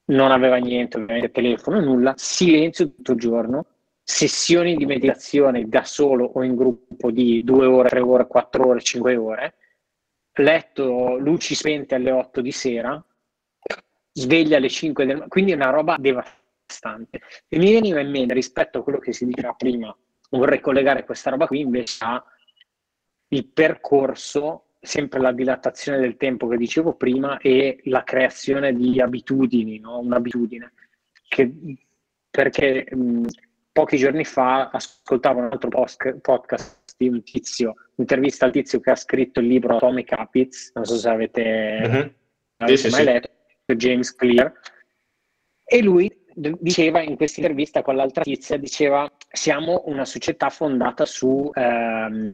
non aveva niente, ovviamente telefono, nulla, silenzio tutto il giorno, sessioni di meditazione da solo o in gruppo di due ore, tre ore, quattro ore, cinque ore, letto luci spente alle otto di sera, sveglia alle cinque del mattino, quindi è una roba devastante. E mi veniva in mente rispetto a quello che si diceva prima, vorrei collegare questa roba qui invece a il percorso, sempre la dilatazione del tempo che dicevo prima e la creazione di abitudini, no? un'abitudine. Che, perché mh, pochi giorni fa ascoltavo un altro podcast di un tizio, intervista al tizio che ha scritto il libro Atomic Habits, non so se avete, avete sì, mai sì. letto, James Clear, e lui diceva in questa intervista con l'altra tizia, diceva siamo una società fondata su ehm,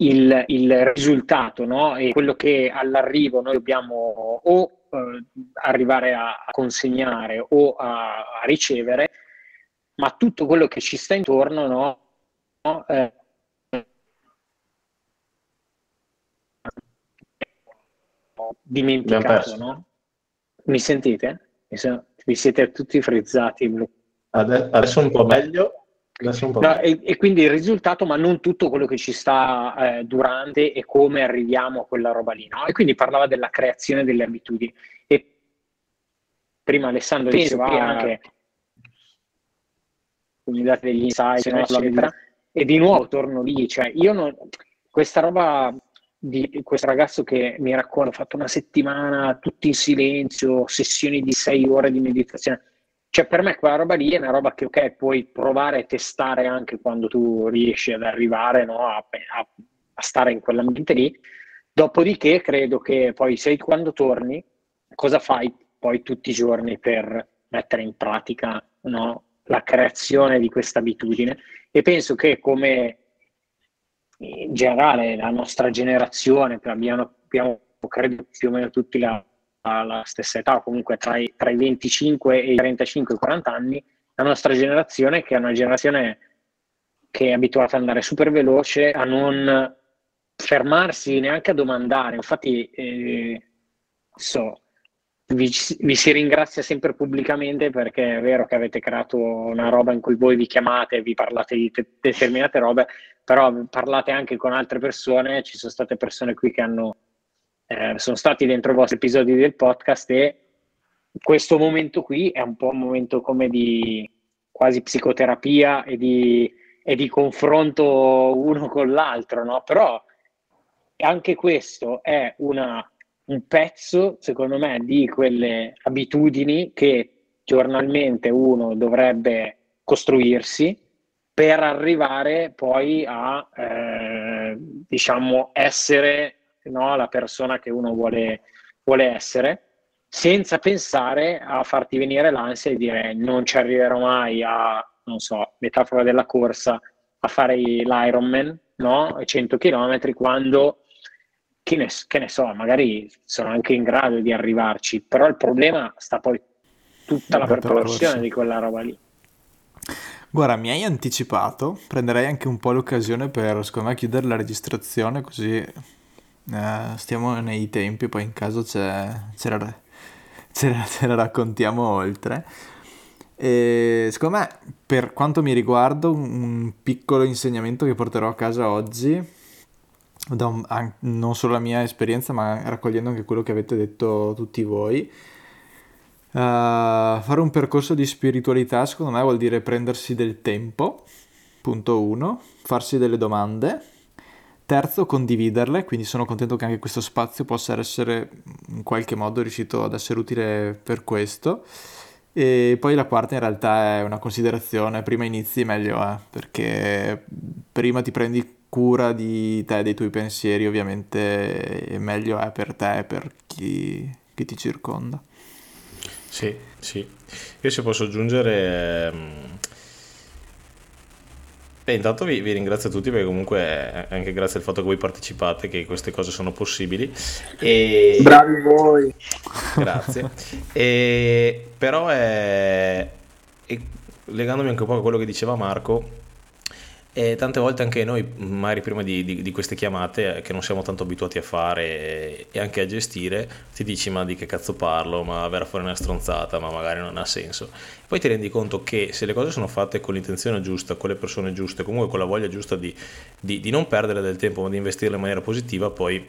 il, il, risultato no? e quello che all'arrivo noi dobbiamo o eh, arrivare a, a, consegnare o a, a ricevere ma tutto quello che ci sta intorno no, eh, po' dimenticato, no? Mi sentite? Mi sono- vi siete tutti frizzati. Ade- Adesso un po' meglio. Un po' No, meglio. e, e quindi il risultato, ma non tutto quello che ci sta eh, durante e come arriviamo a quella roba lì, no? E quindi parlava della creazione delle abitudini. E prima Alessandro diceva anche mi date degli insight, no, eccetera. E di nuovo torno lì, cioè io non, questa roba di questo ragazzo che mi racconta, ho fatto una settimana tutti in silenzio, sessioni di sei ore di meditazione. Cioè, per me quella roba lì è una roba che, ok, puoi provare e testare anche quando tu riesci ad arrivare no, a, a- a stare in quell'ambiente lì. Dopodiché, credo che poi, se quando torni, cosa fai poi tutti i giorni per mettere in pratica no, la creazione di questa abitudine? E penso che come in generale la nostra generazione, abbiamo, abbiamo credo più o meno tutti la, la stessa età, comunque tra i, tra i 25 e i 35 e 40 anni, la nostra generazione che è una generazione che è abituata ad andare super veloce, a non fermarsi neanche a domandare. Infatti, eh, so, vi, vi si ringrazia sempre pubblicamente perché è vero che avete creato una roba in cui voi vi chiamate e vi parlate di te- determinate robe, però parlate anche con altre persone. Ci sono state persone qui che hanno, eh, sono stati dentro i vostri episodi del podcast e questo momento qui è un po' un momento come di quasi psicoterapia e di, e di confronto uno con l'altro, no? Però anche questo è una, un pezzo, secondo me, di quelle abitudini che giornalmente uno dovrebbe costruirsi per arrivare poi a, eh, diciamo, essere no, la persona che uno vuole, vuole essere, senza pensare a farti venire l'ansia e dire non ci arriverò mai a, non so, metafora della corsa, a fare l'Ironman, no? 100 km, quando che ne, che ne so, magari sono anche in grado di arrivarci, però il problema sta poi tutta la percorso. di quella roba lì. Guarda, mi hai anticipato, prenderei anche un po' l'occasione per, secondo me, chiudere la registrazione così eh, stiamo nei tempi, poi in caso c'è, ce, la, ce la- ce la raccontiamo oltre. E secondo me, per quanto mi riguarda, un piccolo insegnamento che porterò a casa oggi, da un- an- non solo la mia esperienza, ma raccogliendo anche quello che avete detto tutti voi, Uh, fare un percorso di spiritualità, secondo me, vuol dire prendersi del tempo, punto uno, farsi delle domande. Terzo, condividerle, quindi sono contento che anche questo spazio possa essere in qualche modo riuscito ad essere utile per questo. E poi la quarta in realtà è una considerazione, prima inizi meglio è, perché prima ti prendi cura di te, dei tuoi pensieri, ovviamente meglio è per te e per chi, chi ti circonda. Sì, sì. Io se posso aggiungere... ehm, Beh, intanto vi, vi ringrazio tutti perché comunque è anche grazie al fatto che voi partecipate che queste cose sono possibili. E... Bravi voi. Grazie. E, però è, e legandomi anche un po' a quello che diceva Marco, e tante volte anche noi, magari prima di, di- di queste chiamate, eh, che non siamo tanto abituati a fare e, anche a gestire, ti dici ma di che cazzo parlo, ma verrà fuori una stronzata, ma magari non ha senso. Poi ti rendi conto che se le cose sono fatte con l'intenzione giusta, con le persone giuste, comunque con la voglia giusta di, di- non perdere del tempo, ma di investirlo in maniera positiva, poi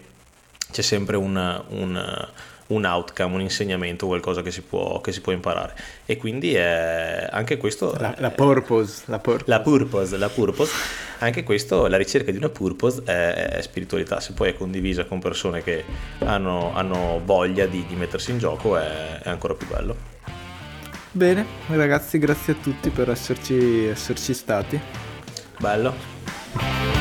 c'è sempre un, un- un outcome, un insegnamento, qualcosa che si può, che si può imparare. E quindi è, anche questo... La, la purpose, la purpose. La purpose, la purpose, anche questo, la ricerca di una purpose è, è spiritualità, se poi è condivisa con persone che hanno, hanno voglia di, di mettersi in gioco è, è ancora più bello. Bene, ragazzi, grazie a tutti per esserci, esserci stati. Bello.